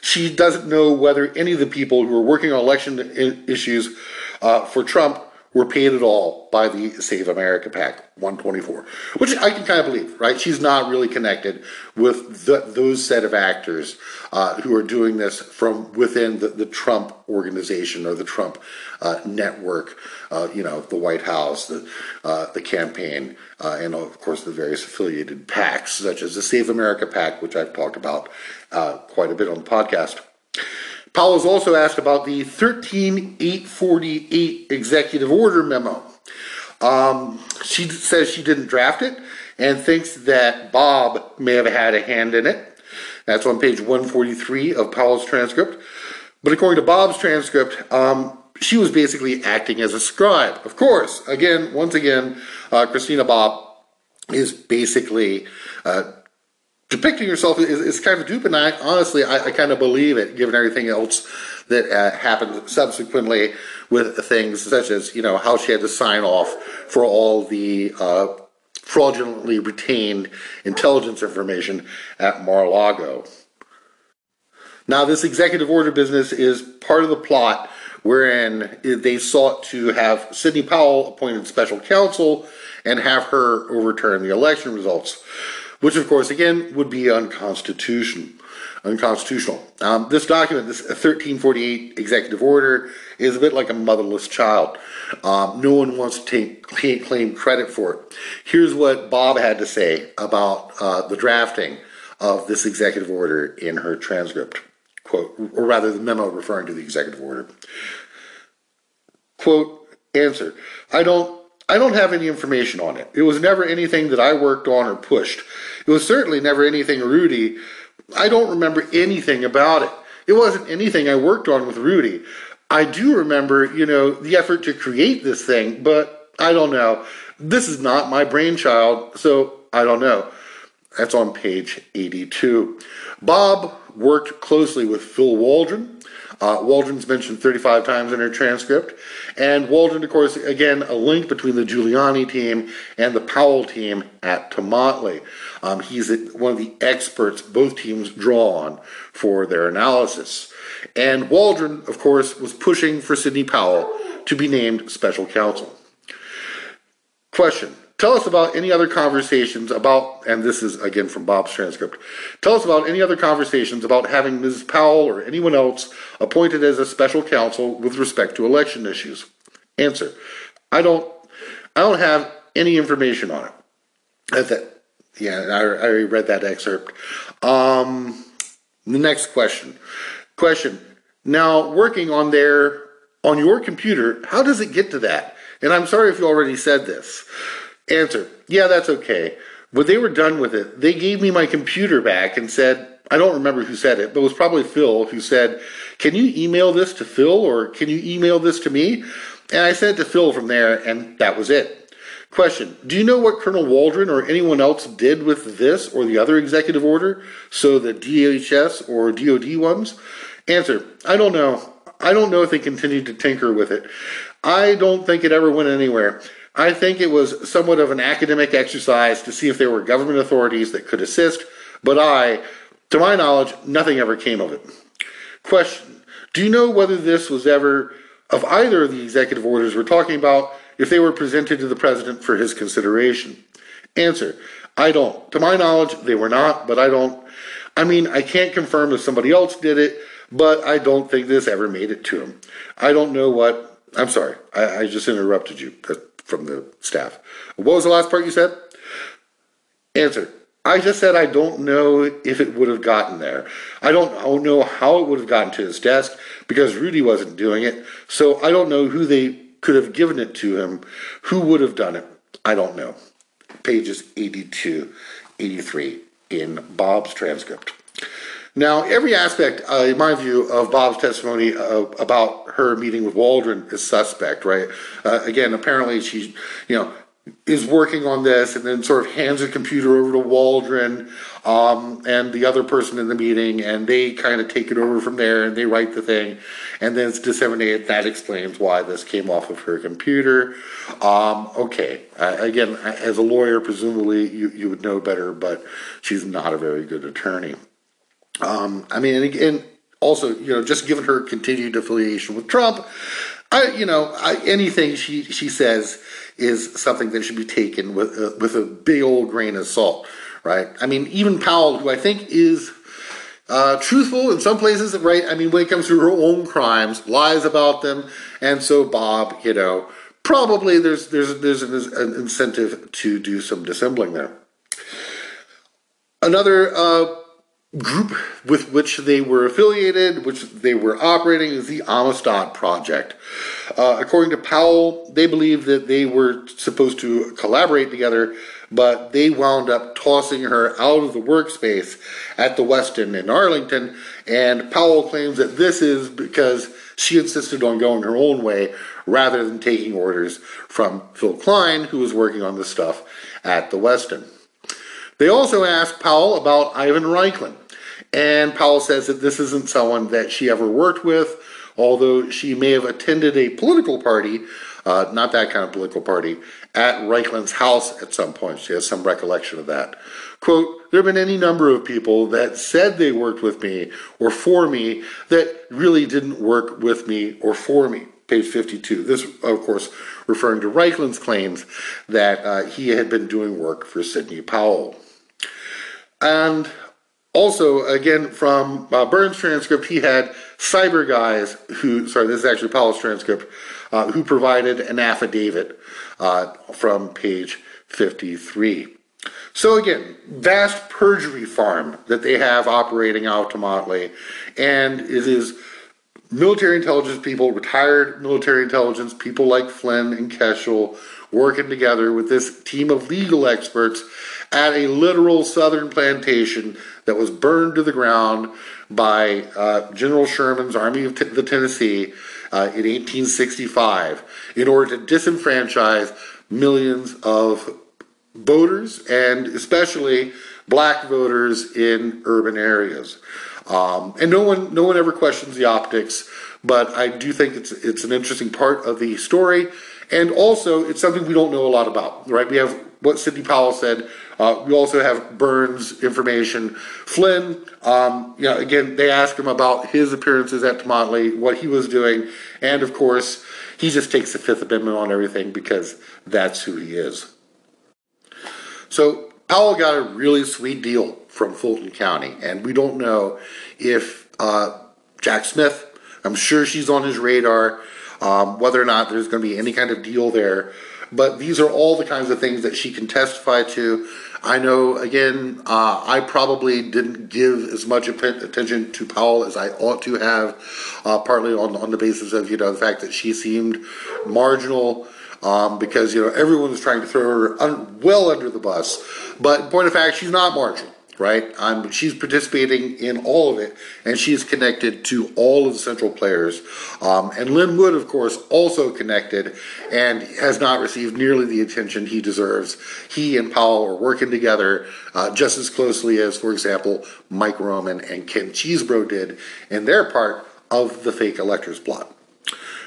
she doesn't know whether any of the people who are working on election issues uh, for Trump were paid at all by the Save America PAC 124, which I can kind of believe, right? She's not really connected with the, those set of actors uh, who are doing this from within the, the Trump organization or the Trump uh, network, uh, you know, the White House, the, uh, the campaign, uh, and of course the various affiliated PACs, such as the Save America PAC, which I've talked about uh, quite a bit on the podcast. Powell was also asked about the 13848 executive order memo. Um, she says she didn't draft it and thinks that Bobb may have had a hand in it. That's on page 143 of Powell's transcript. But according to Bobb's transcript, um, she was basically acting as a scribe. Of course, again, once again, uh, Christina Bobb is basically uh, depicting yourself is, is kind of a dupe, and I honestly I, I kind of believe it, given everything else that uh, happened subsequently with things such as you know how she had to sign off for all the uh, fraudulently retained intelligence information at Mar-a-Lago. Now, this executive order business is part of the plot wherein they sought to have Sidney Powell appointed special counsel and have her overturn the election results which of course again would be unconstitutional. Unconstitutional. Um, this document, this 1348 executive order, is a bit like a motherless child. Um, no one wants to take, claim credit for it. Here's what Bobb had to say about uh, the drafting of this executive order in her transcript. Quote, or rather, the memo referring to the executive order. Quote, answer. I don't I don't have any information on it. It was never anything that I worked on or pushed. It was certainly never anything Rudy. I don't remember anything about it. It wasn't anything I worked on with Rudy. I do remember, you know, the effort to create this thing, but I don't know. This is not my brainchild, so I don't know. That's on page 82. Bobb worked closely with Phil Waldron. Uh, Waldron's mentioned 35 times in her transcript. And Waldron, of course, again, a link between the Giuliani team and the Powell team at Tomotley. Um, he's one of the experts both teams draw on for their analysis. And Waldron, of course, was pushing for Sidney Powell to be named special counsel. Question Tell us about any other conversations about, and this is again from Bobb's transcript. Tell us about any other conversations about having Ms. Powell or anyone else appointed as a special counsel with respect to election issues. Answer: I don't, I don't have any information on it. That's it. Yeah, I, already read that excerpt. Um, the next question. Question. Now, working on their on your computer, how does it get to that? And I'm sorry if you already said this. Answer, yeah, that's okay. When they were done with it, they gave me my computer back and said, I don't remember who said it, but it was probably Phil who said, Can you email this to Phil or can you email this to me? And I sent it to Phil from there, and that was it. Question Do you know what Colonel Waldron or anyone else did with this or the other executive order? So the DHS or DOD ones? Answer I don't know. I don't know if they continued to tinker with it. I don't think it ever went anywhere. I think it was somewhat of an academic exercise to see if there were government authorities that could assist, but I, to my knowledge, nothing ever came of it. Question Do you know whether this was ever, of either of the executive orders we're talking about, if they were presented to the president for his consideration? Answer I don't. To my knowledge, they were not, but I don't. I mean, I can't confirm if somebody else did it, but I don't think this ever made it to him. I don't know what. I'm sorry, I, I just interrupted you from the staff. What was the last part you said? Answer. I just said I don't know if it would have gotten there. I don't, I don't know how it would have gotten to his desk because Rudy wasn't doing it. So I don't know who they could have given it to him. Who would have done it? I don't know. Pages 82, 83 in Bobb's transcript. Now, every aspect, uh, in my view, of Bobb's testimony uh, about her meeting with Waldron is suspect, right? Uh, again, apparently she, you know, is working on this and then sort of hands a computer over to Waldron um, and the other person in the meeting, and they kind of take it over from there and they write the thing, and then it's disseminated. That explains why this came off of her computer. Um, okay, uh, again, as a lawyer, presumably you, you would know better, but she's not a very good attorney. Um, I mean, and again, also, you know, just given her continued affiliation with Trump, I, you know, I, anything she she says is something that should be taken with uh, with a big old grain of salt, right? I mean, even Powell, who I think is uh, truthful in some places, right? I mean, when it comes to her own crimes, lies about them, and so Bobb, you know, probably there's there's there's an, incentive to do some dissembling there. Another. Uh, group with which they were affiliated, which they were operating, is the Amistad Project. Uh, according to Powell, they believed that they were supposed to collaborate together, but they wound up tossing her out of the workspace at the Westin in Arlington. And Powell claims that this is because she insisted on going her own way rather than taking orders from Phil Kline, who was working on the stuff at the Westin. They also asked Powell about Ivan Raiklin. And Powell says that this isn't someone that she ever worked with, although she may have attended a political party, uh, not that kind of political party, at Raiklin's house at some point. She has some recollection of that. Quote, there have been any number of people that said they worked with me or for me that really didn't work with me or for me. Page 52. This, of course, referring to Raiklin's claims that uh, he had been doing work for Sidney Powell. And also, again, from uh, Byrne's transcript, he had cyber guys who, sorry, this is actually Powell's transcript, uh, who provided an affidavit uh, from page 53. So again, vast perjury farm that they have operating out Tomotley, and it is military intelligence people, retired military intelligence people like Flynn and Keshel, working together with this team of legal experts at a literal southern plantation that was burned to the ground by uh, General Sherman's Army of T- the Tennessee uh, in 1865 in order to disenfranchise millions of voters and especially black voters in urban areas. Um, and no one, no one ever questions the optics, but I do think it's it's an interesting part of the story, and also it's something we don't know a lot about. Right? We have what Sidney Powell said uh, we also have Byrne's information. Flynn, um, you know, again, they ask him about his appearances at Tomotley, what he was doing, and of course, he just takes the Fifth Amendment on everything because that's who he is. So Powell got a really sweet deal from Fulton County, and we don't know if uh, Jack Smith, I'm sure she's on his radar, um, whether or not there's going to be any kind of deal there. But these are all the kinds of things that she can testify to. I know, again, uh, I probably didn't give as much attention to Powell as I ought to have, uh, partly on, on the basis of, you know, the fact that she seemed marginal. Um, because you know everyone was trying to throw her un- well under the bus, but in point of fact, she's not marginal right? Um, she's participating in all of it, and she's connected to all of the central players. Um, and Lin Wood, of course, also connected and has not received nearly the attention he deserves. He and Powell are working together uh, just as closely as, for example, Mike Roman and Ken Chesebro did in their part of the fake electors plot.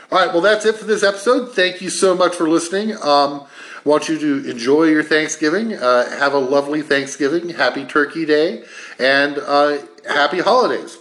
All right, well, that's it for this episode. Thank you so much for listening. Um, want you to enjoy your Thanksgiving. Uh, have a lovely Thanksgiving. Happy Turkey Day. And uh, happy holidays.